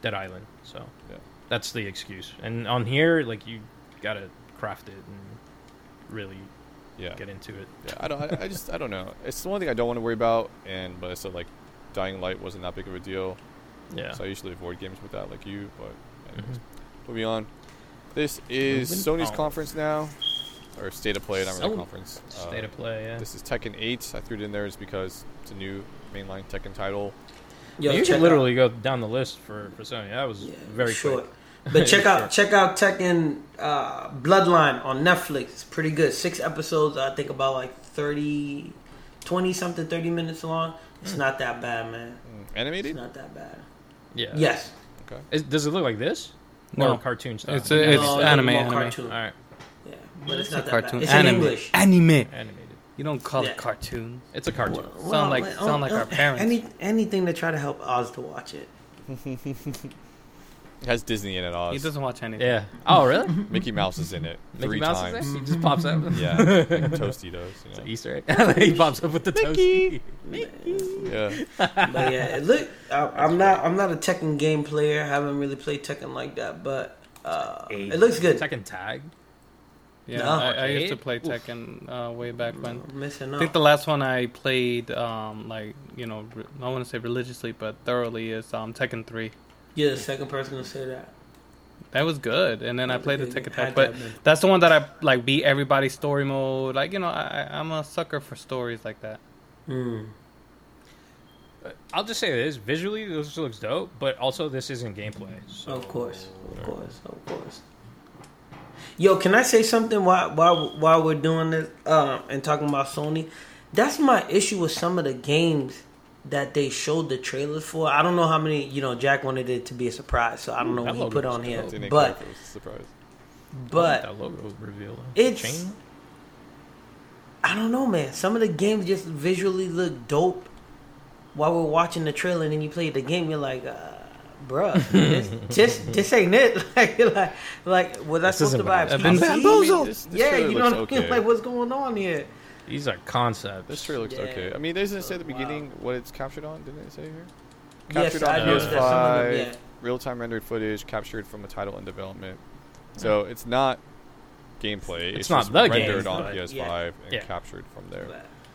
Dead Island. So Yeah. that's the excuse. And on here, like you gotta craft it and really Yeah. get into it. Yeah. I don't. I, I just. I don't know. It's the one thing I don't want to worry about. And but I said like, Dying Light wasn't that big of a deal. Yeah. So I usually avoid games with that, like you. But anyways, Mhm. moving on. This is Moving Sony's on. conference now, or State of Play, not really Sony. conference. State Uh, of play. Yeah. This is Tekken 8. I threw it in there is because it's a new mainline Tekken title. Yo, you check can literally go down the list for for Sony. That was yeah, very short. quick. But check [LAUGHS] out Sure. check out Tekken uh, Bloodline on Netflix. It's pretty good. Six episodes. I think about like 30, 20 something, thirty minutes long. It's not that bad, man. Mm, It's not that bad. Yeah. Yes. Okay. Is, does it look like this? No. Or cartoon style? It's a- it's No, anime, anime. Cartoon. All right. Yeah, but it's, It's not a that cartoon. bad. It's Anime. in English. Anime. Animated. You don't call Yeah. it cartoon. It's a cartoon. Sound like- sound like our parents. Any anything to try to help Oz to watch it. [LAUGHS] It has Disney in it, Oz. He doesn't watch anything. Yeah. [LAUGHS] Oh, really? Mickey Mouse is in it Mickey three Mouse times. is there? He just pops out. Yeah, [LAUGHS] like Toasty does. It's an? Easter egg. [LAUGHS] he pops up with the toasty. Yeah, But yeah, it look. I, I'm not. I'm not a Tekken game player. I haven't really played Tekken like that, but uh, it looks good. Tekken Tag. Yeah, No. I, I used to play Oof. Tekken uh, way back when. I'm missing I think the last one I played, um, like you know, re- I want to say religiously, but thoroughly is um, Tekken Three. You're the second person to say that. That was good, and then I played the It Tekken had but that's the one that I like beat everybody's story mode. Like you know, I, I- I'm a sucker for stories like that. Hmm. I'll just say this: visually, this looks dope, but also this isn't gameplay. So. Of course, of course, of course. Yo, can I say something while while while we're doing this um, and talking about Sony? That's my issue with some of the games that they showed the trailers for. I don't know how many. You know, Jack wanted it to be a surprise, so I don't know That what he put on here. dope. didn't care But if it was a surprise. but that logo reveal. It's- chain. I don't know, man. Some of the games just visually look dope while we're watching the trailer, and then you play the game. You're like, uh, bruh, [LAUGHS] this, just this ain't it. [LAUGHS] like, like, like, was I supposed to isn't buy a bad. Been PC? bamboozled. This- this Yeah, you know what I mean. okay. Like, what's going on here? These are concepts. This trailer looks Yeah. okay. I mean, doesn't it say at the oh, Wow. beginning what it's captured on? Didn't it say here? Yes, Captured on I noticed that some of them. PS5, Yeah, real-time rendered footage captured from a title in development. So it's not gameplay. It's It's, not just the rendered game, on PS5 yeah. and Yeah. captured from there.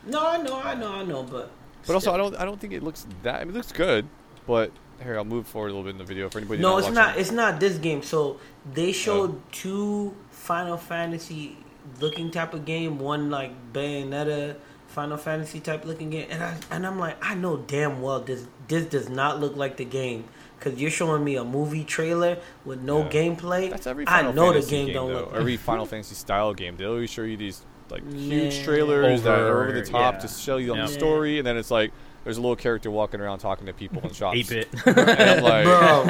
no, I know, I know, I know, but But also. I don't. I don't think it looks that. I mean, it looks good. But here, I'll move forward a little bit in the video for anybody. No, it's watching. not. It's not this game. So they showed oh. two Final Fantasy looking type of game. One like Bayonetta Final Fantasy type looking game, and I and I'm like, I know damn well this this does not look like the game because you're showing me a movie trailer with no Yeah. gameplay. That's every I Final know the Fantasy game don't though. look Every [LAUGHS] Final Fantasy style game, they always show you these like Man. huge trailers that are over the top yeah. to show you on Yeah. the story, and then it's like there's a little character walking around talking to people in shops. Eight bit. and I'm like, [LAUGHS] Bro,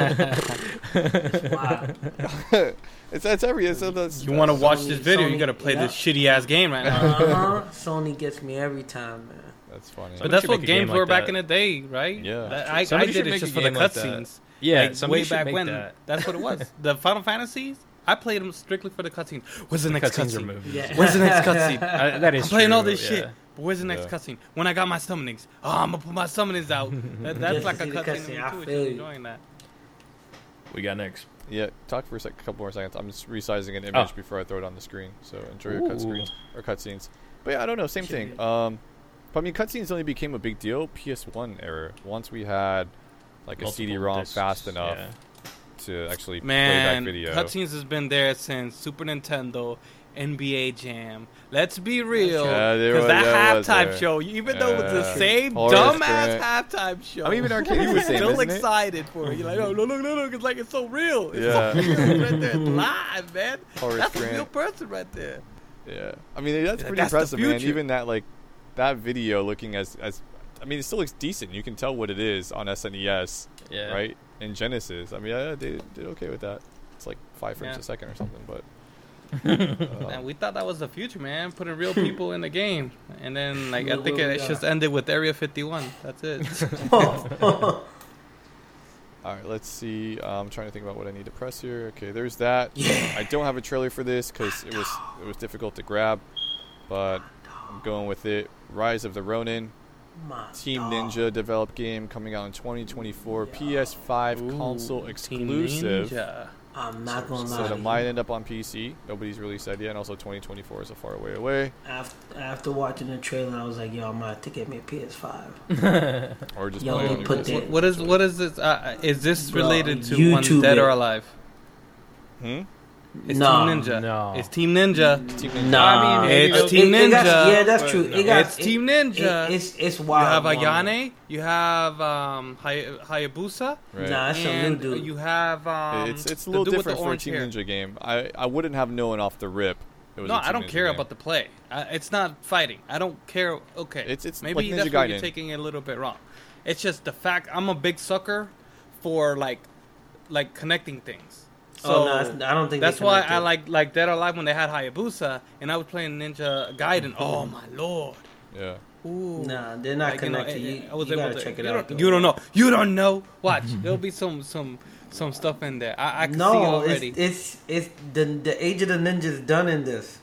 wow. [LAUGHS] it's that's every. It's, that's, You want to watch this video? Sony- you gotta play yeah. this shitty ass game right now. uh-huh. [LAUGHS] Sony gets me every time, man. That's funny. But Somebody that's what make game games like were back in the day, right? Yeah. That- I, I did it make just for the game like cutscenes. Yeah, like, way back when. that. That's what it was. the Final Fantasies. I played them strictly for the cutscenes. Where's the, The next cutscenes are cutscene? movies. Yeah. Where's the next cutscene? Uh, that is I'm playing all this yeah. shit. But where's the next Yeah. cutscene? When I got my summonings. Oh, I'm gonna put my summonings out. [LAUGHS] That, that's like a see the cutscene cutscene, to I me too. feel Just you. enjoying that. We got next. Yeah, talk for a sec, couple more seconds. I'm just resizing an image Oh. before I throw it on the screen. So enjoy your cut Ooh. screens or cutscenes. But yeah, I don't know, same Should thing. Um, but I mean, cutscenes only became a big deal PS1 era. Once we had like a CD-ROM discs, fast enough yeah. to actually Man, play back video. cutscenes has been there since Super Nintendo NBA Jam. Let's be real, because was- that that halftime there. show, even though it was the same Horace dumbass Grant. halftime show, I mean, even Arcade [LAUGHS] you was were still isn't it? excited for it. You're like, oh, look, look, look, look, it's like it's so real. It's Yeah. so real right there, [LAUGHS] it's live, man. Horace That's a real person right there. Yeah, I mean that's pretty that's impressive, man. Even that like that video looking as as I mean it still looks decent. You can tell what it is on SNES, Yeah. right? In Genesis, I mean yeah, they did okay with that. It's like five frames Yeah. a second or something, but [LAUGHS] And we thought that was the future, man. Putting real people in the game, and then [LAUGHS] like I think where we it just ended with Area 51. That's it. [LAUGHS] all right, let's see. Uh, I'm trying to think about what I need to press here. Okay, there's that. Yeah. I don't have a trailer for this because it was it was difficult to grab, but I'm going with it. Rise of the Ronin. My Team. Ninja developed game coming out in 2024, PS5 Ooh, console Team exclusive. Ninja. I'm not gonna So it might end up on PC. Nobody's really said yet, and also 2024 is a far way away. After, after watching the trailer, I was like, yo, I'm gonna have to get me a PS5. Or just Yo, play it they on your put PS4. that- What, what is what is this? Uh, is this Bro, related to YouTube one Dead it. or Alive? Hmm? It's No. Team Ninja. No. It's Team Ninja. Team Ninja. Nah, I mean, maybe It's they'll- Team it got- Ninja, yeah, that's true. It got, It's Team Ninja. It, it's it's you have woman. Ayane. You have um, Hay- Hayabusa. Right. Nah, that's some new dude. you have um, it's it's a little dude with the different for a Team hair. Ninja game. I, I wouldn't have known off the rip. It was No, a I Team don't care game. about the play. I, it's not fighting. I don't care. Okay, It's- it's maybe like Ninja that's where you're taking it a little bit wrong. It's just the fact I'm a big sucker for like like connecting things. So oh, no, I don't think that's why I like like Dead or Alive when they had Hayabusa and I was playing Ninja Gaiden. Mm-hmm. Oh my lord! Yeah. Ooh. Nah, they're not Like, you know, connected. I- you, eh, I was you able gotta check it you out. Don't, you don't know. You don't know. Watch. [LAUGHS] There'll be some some some stuff in there. I, I can see No, already. it's it's it's the the Age of the Ninja's done in this.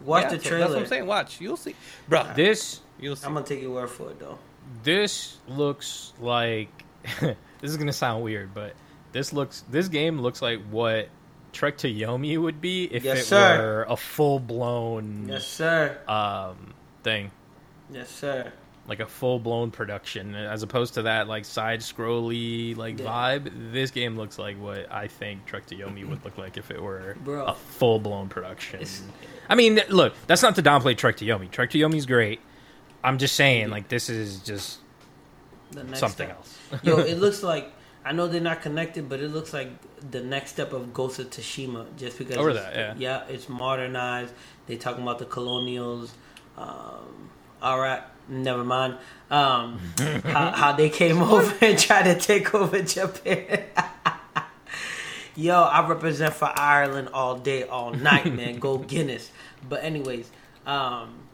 Watch Yeah, the so trailer. That's what I'm saying. Watch. You'll see, bro. This You'll see. I'm gonna take your word for it though. this looks like [LAUGHS] this is gonna sound weird, but this looks this game looks like what Trek to Yomi would be if Yes, it sir. were a full blown Yes, sir. um thing. Yes, sir. Like a full blown production, as opposed to that like side scrolly like Yeah. vibe. This game looks like what I think Trek to Yomi would look like if it were Bro. a full blown production. It's- I mean, look, that's not to downplay Trek to Yomi. Trek to Yomi's great. I'm just saying, like, this is just The next something step. else. Yo, [LAUGHS] it looks like I know they're not connected, but it looks like the next step of Ghost of Tsushima, just because. Over that, yeah. it's modernized. They talking about the colonials. Um, all right, never mind. Um, [LAUGHS] how, how they came [LAUGHS] over and tried to take over Japan. [LAUGHS] Yo, I represent for Ireland all day, all night, man. Go Guinness. But anyways, um,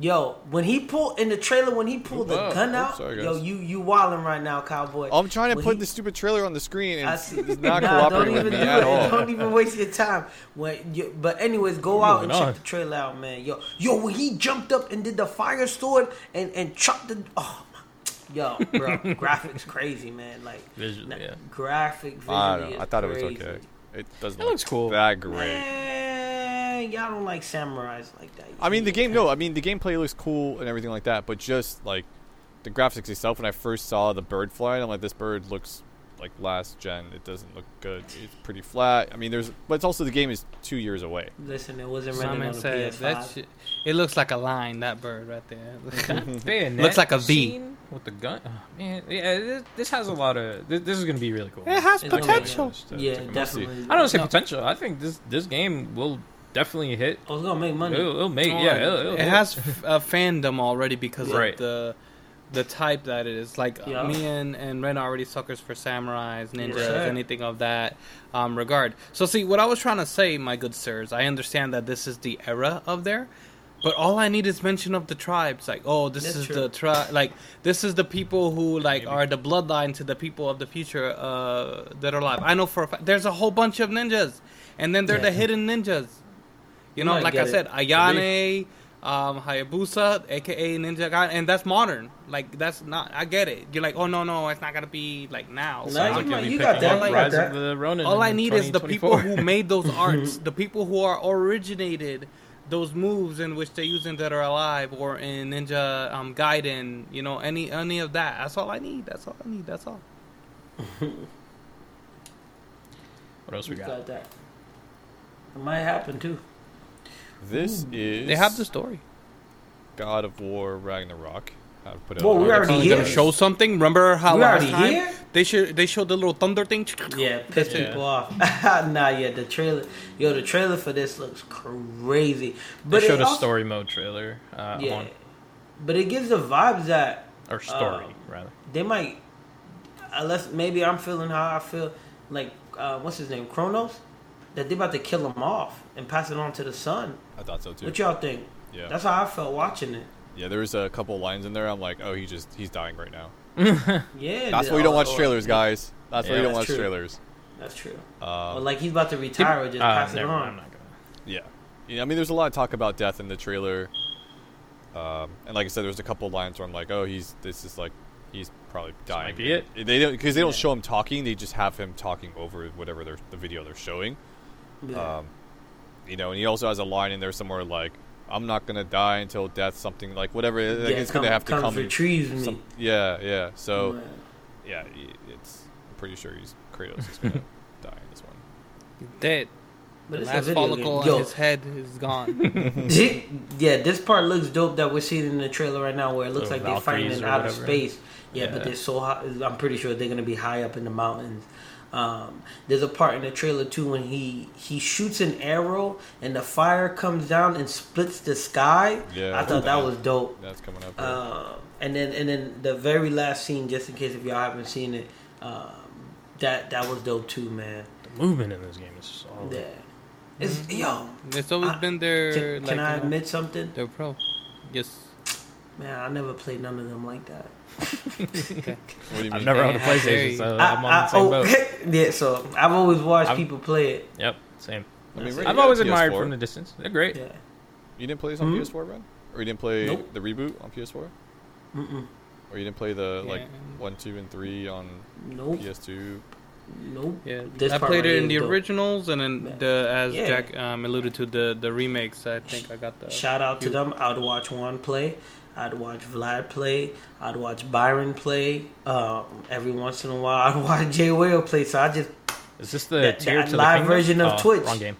yo, when he pulled in the trailer, when he pulled the Whoa. gun out, sorry, yo, you you wilding right now, cowboy. I'm trying to When put he- the stupid trailer on the screen, and I it's, see. it's [LAUGHS] not Nah, cooperating don't with even me do at it. all. Don't even waste your time. When you, but anyways, go out and Moving check the trailer out, man. Yo, yo, when he jumped up and did the fire sword and and chopped the oh. my- Yo, bro, [LAUGHS] graphics crazy, man. Like Visually, na- yeah. graphic. Visually I don't know. I thought it was okay. It doesn't It look looks cool. that great. Man, y'all don't like samurais like that. I mean, the game. No, I mean the gameplay looks cool and everything like that, but just like the graphics itself. When I first saw the bird flying, I'm like, this bird looks like last gen. It doesn't look good. It's pretty flat. I mean, there's, but it's also the game is two years away. Listen, it wasn't running Simon on the PS5. that shit, it looks like a line. That bird right there. [LAUGHS] Mm-hmm. Bayonet Looks like a V. scene with the gun. Oh, man, yeah, this, this has a lot of. This, this is going to be really cool. It has It's potential. Just to- yeah, to- definitely. I don't say No. potential. I think this this game will definitely a hit. I was gonna make money. It'll, it'll make yeah. It'll, it'll, it has f- a fandom already because Right. of the the type that it is. Like uh, Yeah. me and and Ren are already suckers for samurais, ninjas, Sure. anything of that um, regard. So see, what I was trying to say, my good sirs, I understand that this is the era of there. But all I need is mention of the tribes, like oh, this That's is true. the tribe, like this is the people who like Maybe. are the bloodline to the people of the future uh, that are alive. I know for a fact there's a whole bunch of ninjas, and then they're the hidden ninjas. You You know, might like I get said, it. Ayane, um, Hayabusa, aka Ninja Gaiden, and that's modern. Like that's not. I get it. You're like, oh no, no, it's not gonna be like now. No, So you like, You'll be you got that, up you got Rise that. of the Ronin all I in need is the people who made those [LAUGHS] arts, the people who are originated those moves in which they're using that are Alive or in Ninja um, Gaiden. You know, any any of that. That's all I need. That's all I need. That's all. What else we You got? got that. It might happen too. This is They have the story. God of War Ragnarok. I've put it Well, we our- already here. gonna show something. Remember how We last time here? they should they showed the little thunder thing. [TSK] Yeah, piss Yeah. people off. [LAUGHS] nah, yeah, the trailer. Yo, the trailer for this looks crazy. They But showed it a also- story mode trailer. Uh, Yeah, on, but it gives the vibes that or story Uh, rather. they might, unless maybe I'm feeling how I feel, like uh, what's his name, Kronos, that they about to kill him off and pass it on to the son. I thought so too. What y'all think? Yeah. That's how I felt watching it. Yeah, there was a couple lines in there. I'm like, oh, he just he's dying right now. [LAUGHS] Yeah, That's why you don't watch or- trailers, guys. That's why Yeah, you don't watch true. trailers. That's true. Um, or like he's about to retire or just Uh, pass it never on. I'm not gonna. Yeah. yeah. I mean, there's a lot of talk about death in the trailer. Um, and like I said, there's a couple lines where I'm like, oh, he's this is like he's probably dying. might be it. They don't because they don't Yeah. show him talking. They just have him talking over whatever they're, the video they're showing. Yeah. Um, you know, and he also has a line in there somewhere like, "I'm not gonna die until death." Something like whatever. Like, Yeah, it's come- gonna have to comes come. retrieves me. some- yeah, yeah. So Yeah. yeah, it's. I'm pretty sure he's Kratos is gonna [LAUGHS] die in this one. Dead. But The it's a last follicle on his head is gone. [LAUGHS] yeah, this part looks dope that we're seeing in the trailer right now, where it looks The like they're fighting Valkyries in outer space. Yeah, Yeah. but they're so high. I'm pretty sure they're gonna be high up in the mountains. Um, there's a part in the trailer too when he he shoots an arrow and the fire comes down and splits the sky. Yeah, I thought that that- was dope. That's coming up. Um, and then and then the very last scene, just in case if y'all haven't seen it, um, that that was dope too, man. The movement in this game is solid. Yeah, it's yo. It's always I- been their. Can, like, can I you know, admit something? They're pro. Yes. Man, I never played none of them like that. [LAUGHS] what do you mean? I've never owned a How PlayStation, you. so I- I'm on I- the same oh, boat. [LAUGHS] yeah, so I've always watched I'm- people play it. Yep, same. I mean, I've I've always admired PS4. from the distance. They're great. Yeah. You didn't play this on Mhm. PS4, Ren? Or you didn't play Nope. the reboot on PS4? Mm-mm. Or you didn't play the like one, two, and three on Nope. PS2? Nope. Yeah, This I played right it in the dope. originals, and then Yeah. the as Yeah. Jack um, alluded to the the remakes. I think I got the. Shout out to them. I'd watch one play. I'd watch Vlad play. I'd watch Byron play. Um, every once in a while, [LAUGHS] I'd watch Jay Whale play. So I just Is this the That- tier that to the live version of Oh, Twitch. Wrong game.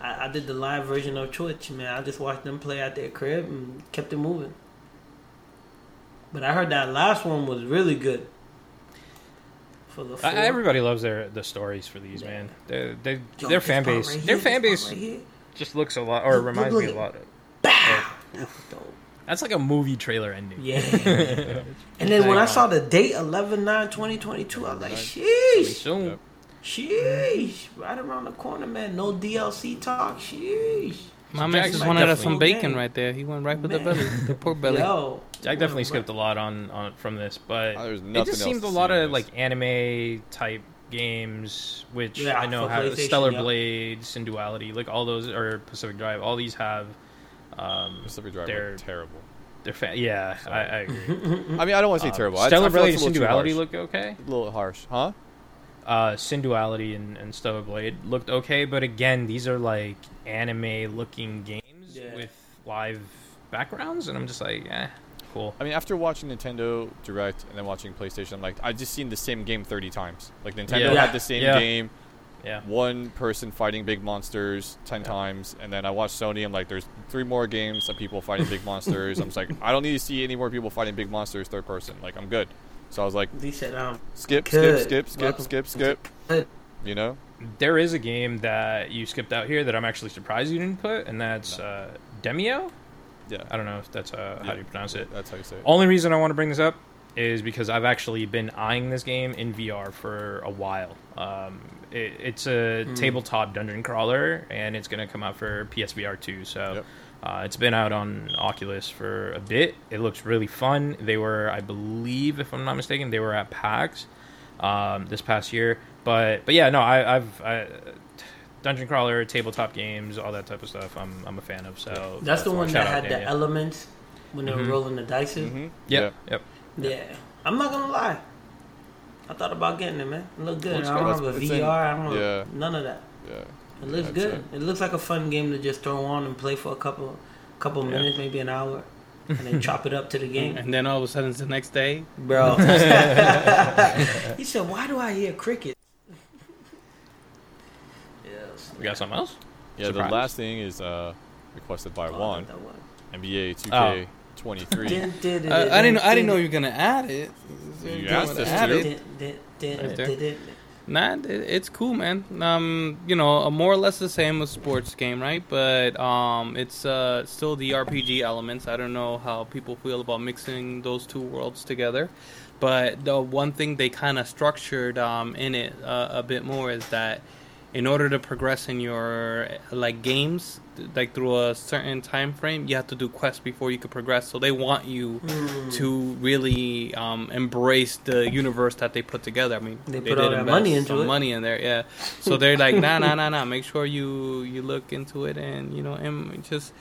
I, I did the live version of Twitch, man. I just watched them play at their crib and kept it moving. But I heard that last one was really good. For the. I, everybody loves their the stories for these, Yeah. man. They, they, Yo, their fan base, right their fan base right just looks a lot, or Look- reminds look me a lot. Of, was dope. that's like a movie trailer ending. Yeah. [LAUGHS] and then when I saw the date 11 9 2022, I was like, sheesh. Soon. Yep. Sheesh. Right around the corner, man. No DLC talk. Sheesh. My man just wanted us some bacon Okay. right there. He went right for the belly, the pork belly. Yo. Jack definitely skipped a lot on, on from this, but Oh, there's it nothing just else seemed a lot of this. like anime type games, which Yeah, I know have Stellar yep. Blade, Sin Duality, like all those, or Pacific Drive, all these have. Um, Pacific Drive They're- terrible. they're fa- yeah, I, I agree. [LAUGHS] I mean, I don't want to say Um, terrible. I- I Stellar feel like Blade and a Sin Duality look okay. A little harsh, huh? Uh, Sin Duality and, and Stellar Blade looked okay, but again, these are like anime looking games Yeah. with live backgrounds, and I'm just like, eh, cool. I mean, after watching Nintendo Direct and then watching PlayStation, I'm like, I've just seen the same game 30 times. Like, Nintendo Yeah. had the same Yeah. game, Yeah. one person fighting big monsters 10 Yeah. times, and then I watched Sony, I'm like, there's three more games of people fighting big monsters. I'm just like, I don't need to see any more people fighting big monsters third person. Like, I'm good. So I was like, He said, um, skip, Good. skip, skip, skip, Welcome. skip, skip. Good. You know? There is a game that you skipped out here that I'm actually surprised you didn't put, and that's uh, Demeo. Yeah. I don't know if that's uh, how do you pronounce it. That's how you say it. Only reason I want to bring this up is because I've actually been eyeing this game in VR for a while. Um, it, it's a Hmm. tabletop dungeon crawler, and it's going to come out for PSVR 2. So Yep. uh, it's been out on Oculus for a bit. It looks really fun. They were, I believe, if I'm not mistaken, they were at PAX um, this past year. But but yeah, no, I, I've I, dungeon crawler, tabletop games, all that type of stuff. I'm I'm a fan of. So that's the one that had the Daniel. elements when they were Mhm. rolling the dice. Mm-hmm. Yep, yep. Yeah. I'm not going to lie. I thought about getting it, man. It looked good. Looks I don't good. have a It's VR. in- I don't have yeah. none of that. Yeah. It looks That's good. it. It. looks like a fun game to just throw on and play for a couple couple Yeah. minutes, maybe an hour, and then chop it up to the [LAUGHS] game. And then all of a sudden, it's the next day. Bro. [LAUGHS] [LAUGHS] he said, Why do I hear cricket? yes. We got something else? Yeah, Surprise. the last thing is uh, requested by Oh, Juan. that one. NBA Oh. 2K 23. Dun, dun, dun, I, I didn't. I didn't know you were gonna add it. You Don't asked wanna us add to. it. Nah, it, it's cool, man. Um, you know, more or less the same as sports game, right? But um, it's uh still the RPG elements. I don't know how people feel about mixing those two worlds together, but the one thing they kind of structured um in it uh, a bit more is that in order to progress in your like games like through a certain time frame you have to do quests before you can progress so they want you Hmm. to really um, embrace the universe that they put together. I mean, They put all that money into it. money in there, yeah. So they're like, nah, nah, nah, [LAUGHS] nah. Make sure you you look into it and you know, Im- just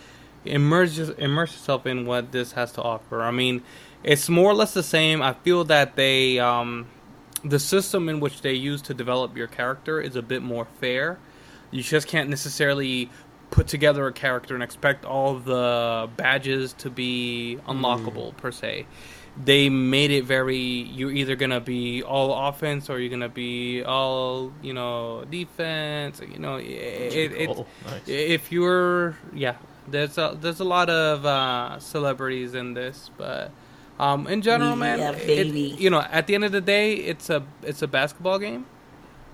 immerse immerse yourself in what this has to offer. I mean, it's more or less the same. I feel that they um, the system in which they use to develop your character is a bit more fair. You just can't necessarily put together a character and expect all the badges to be unlockable per se. They made it very you're either gonna be all offense or you're gonna be all you know defense. You know, it, it, it, Oh, nice. if you're yeah, there's a there's a lot of uh, celebrities in this, but um, in general, man, Yeah, it- you know, at the end of the day, it's a it's a basketball game.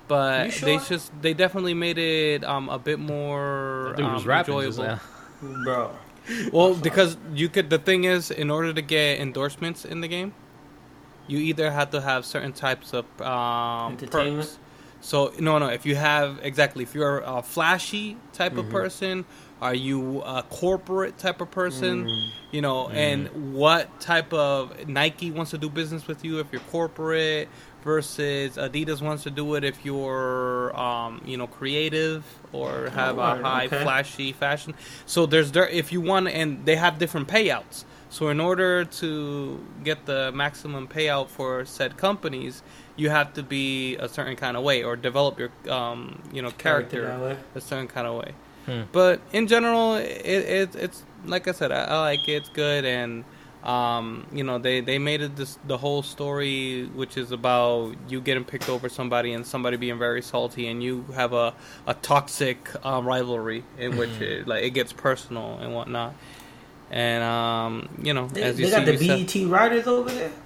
But You they just they definitely made it um, a bit more Dude was um, rapping just enjoyable. Bro. Well, because you could. The thing is, in order to get endorsements in the game, you either have to have certain types of um, Entertainment? perks. So no, no. If you have exactly, if you're a flashy type Mm-hmm. of person, are you a corporate type of person? Mm. You know, and what type of Nike wants to do business with you if you're corporate versus Adidas wants to do it if you're, um, you know, creative or have a high okay. flashy fashion. So there's there if you want, and they have different payouts. So in order to get the maximum payout for said companies, you have to be a certain kind of way or develop your, um, you know, character, a certain kind of way. Hmm. But in general, it, it it's like I said, I, I like it. It's good, and um, you know they they made it this the whole story, which is about you getting picked over somebody and somebody being very salty, and you have a a toxic um, rivalry in which Mm-hmm. it, like it gets personal and whatnot. And um, you know, They, as you they see, got the yourself- BET writers over there. [LAUGHS]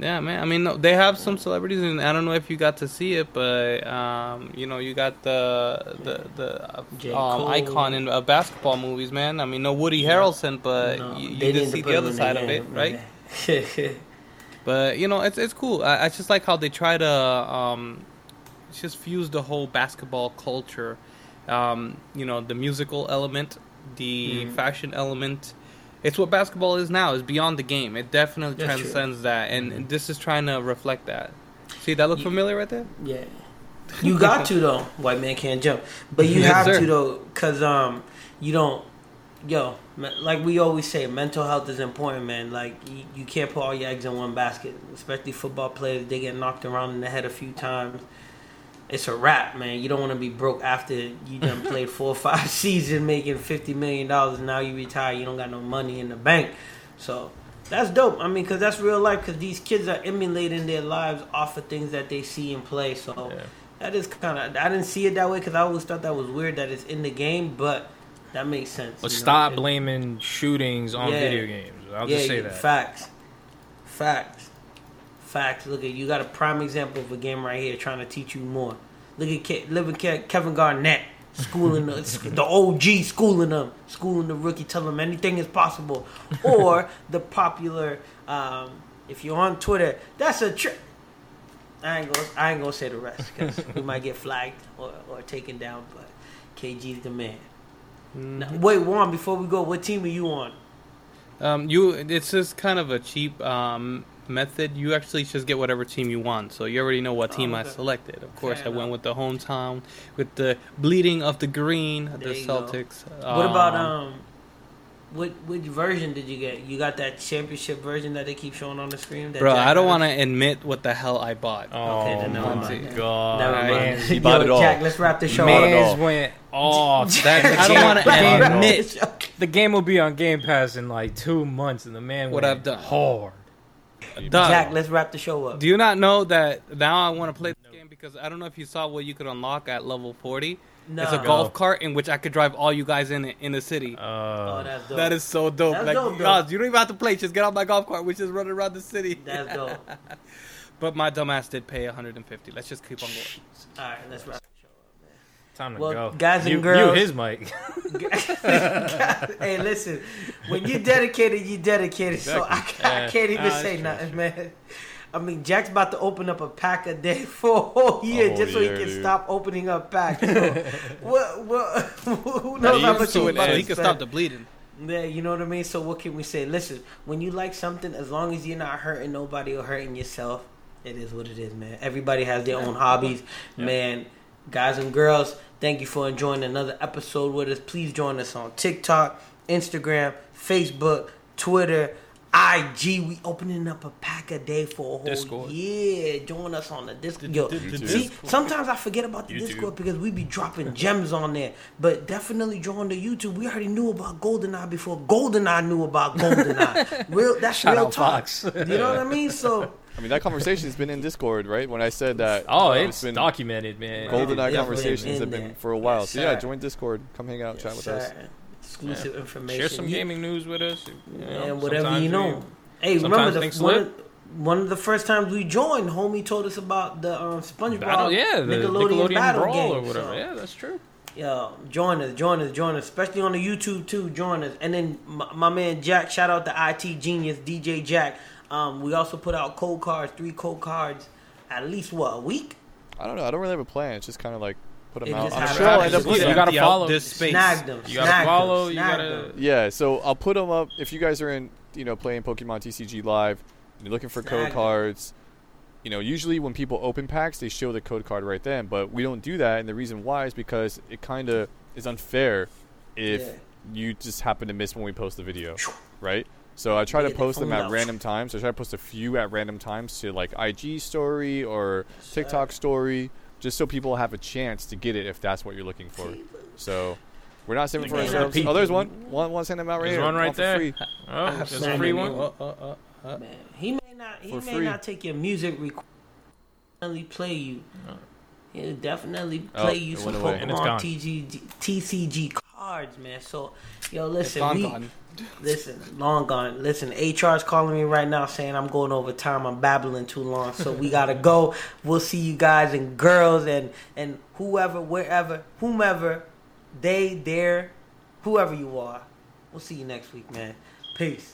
yeah, man. I mean, no, they have some celebrities, and I don't know if you got to see it, but um, you know, you got the the the J. um, icon in uh, basketball movies, man. I mean, no Woody Harrelson, but No, you, you did need to see the other side of it, right? [LAUGHS] But you know, it's it's cool. I, I just like how they try to um, just fuse the whole basketball culture. Um, you know, the musical element, the Mhm. fashion element. It's what basketball is now. Is beyond the game. It definitely That's true. transcends that, and this is trying to reflect that. See, that look familiar right there? Yeah. You got to though. White man can't jump, but you Yes, have sir. to though, cause um, you don't. Yo, like we always say, mental health is important, man. Like you, you can't put all your eggs in one basket. Especially football players, they get knocked around in the head a few times. It's a wrap, man. You don't want to be broke after you done [LAUGHS] played four or five [LAUGHS] seasons, making fifty million dollars. Now you retire, you don't got no money in the bank. So that's dope. I mean, cause that's real life. Cause these kids are emulating their lives off of things that they see and play. So Yeah. that is kind of. I didn't see it that way because I always thought that was weird that it's in the game, but that makes sense. But you know? stop blaming shootings on Yeah. video games. I'll yeah, just say yeah, that. Facts. Facts. Facts. Look at you got a prime example of a game right here trying to teach you more. Look at Ke- living Ke- Kevin Garnett schooling the, [LAUGHS] the OG schooling them, schooling the rookie, telling them anything is possible. Or the popular, um, if you're on Twitter, that's a trick. I ain't gonna I ain't gonna say the rest because we might get flagged or, or taken down. But KG's the man. Now, Mhm. wait, Juan. Before we go, what team are you on? Um, you, it's just kind of a cheap um, method. You actually just get whatever team you want, so you already know what Oh, team I selected. Of course, Fair I went with the hometown, with the bleeding of the green, There the you go. Celtics. What about um, what which version did you get? You got that championship version that they keep showing on the screen. That Bro, Jack I don't want to admit what the hell I bought. Oh Okay, then never my mind. god! Never man. mind. He [LAUGHS] bought Yo, it all. Jack, let's wrap the show Man. up. Man's went [LAUGHS] off. That- I don't wanna admit the game will be on Game Pass in like two months, and the man What went I've done. hard. Dog, Jack, let's wrap the show up. Do you not know that now I want to play this game because I don't know if you saw what you could unlock at level 40. No. It's a golf cart in which I could drive all you guys in it in the city. Oh, Uh, that's dope. that is so dope. That's like, dope, though. guys, you don't even have to play. Just get on my golf cart. We just run around the city. That's dope. [LAUGHS] But my dumbass did pay 150. Let's just keep on going. All right, let's wrap. Time to Well, go. guys and You- girls- you his mic. [LAUGHS] hey, listen, when you're dedicated, you're dedicated. So I, ca- I can't even Nah, say true. nothing, man. I mean, Jack's about to open up a pack a day [LAUGHS] for a whole year whole just so year, he can dude. stop opening up packs. So, [LAUGHS] what, what, who knows He how used much to it, so he can spend. stop the bleeding. Yeah, you know what I mean? So what can we say? Listen, when you like something, as long as you're not hurting nobody or hurting yourself, it is what it is, man. Everybody has their own hobbies. Man, guys and girls, thank you for enjoying another episode with us. Please join us on TikTok, Instagram, Facebook, Twitter, IG. We opening up a pack a day for a whole Discord. year. Join us on the Discord. Yo, YouTube. see, sometimes I forget about the YouTube. Discord because we be dropping gems on there. But definitely join the YouTube. We already knew about GoldenEye before GoldenEye knew about GoldenEye. [LAUGHS] real, that's Shout real talk. Fox. You know what I mean? So I mean, that conversation's been in Discord, right? When I said that. Oh, uh, it's been documented, man. GoldenEye Yeah, conversations have been for a while. Yes, so yeah, join Discord. Come hang out, chat with us. Sir, exclusive information. Share some gaming news with us. you know, and whatever sometimes you we- know. Hey, remember the one of, one of the first times we joined, homie told us about the um, SpongeBob Battle, yeah, the Nickelodeon, Nickelodeon, battle Brawl game. or whatever. So, Yeah, that's true. Yo, join us, join us, join us, especially on the YouTube too. Join us, and then my, my man Jack. Shout out to IT Genius DJ Jack. Um, we also put out code cards, three code cards, at least what a week. I don't know. I don't really have a plan. It's just kind of like put them It out. just I'm sure I'll end up You putting gotta follow- this space. Snag them. You gotta snag follow, Them, you gotta- them. Yeah, so I'll put them up. If you guys are in, you know, playing Pokemon TCG Live, and you're looking for Snag code 'em. cards. You know, usually when people open packs, they show the code card right then. But we don't do that, and the reason why is because it kind of is unfair if Yeah. you just happen to miss when we post the video, right? So I try Yeah, to post them at out. random times. I try to post a few at random times to like IG story or TikTok story, just so people have a chance to get it if that's what you're looking for. So we're not saving for ourselves. Oh, there's one. One, one send them out right There's here. one right there. free. Oh, there's a free one. Uh, uh, uh. Man, he may not. He For may free. not take your music. Requ- definitely play you. He'll definitely Oh, play you some went away. And it's Pokemon. TG, TCG cards, man. So, yo, listen, Gone, we, gone. Listen, long gone. Listen, HR's calling me right now saying I'm going over time. I'm babbling too long, so we gotta go. We'll see you guys and girls and and whoever, wherever, whomever, they, there, whoever you are. We'll see you next week, man. Peace.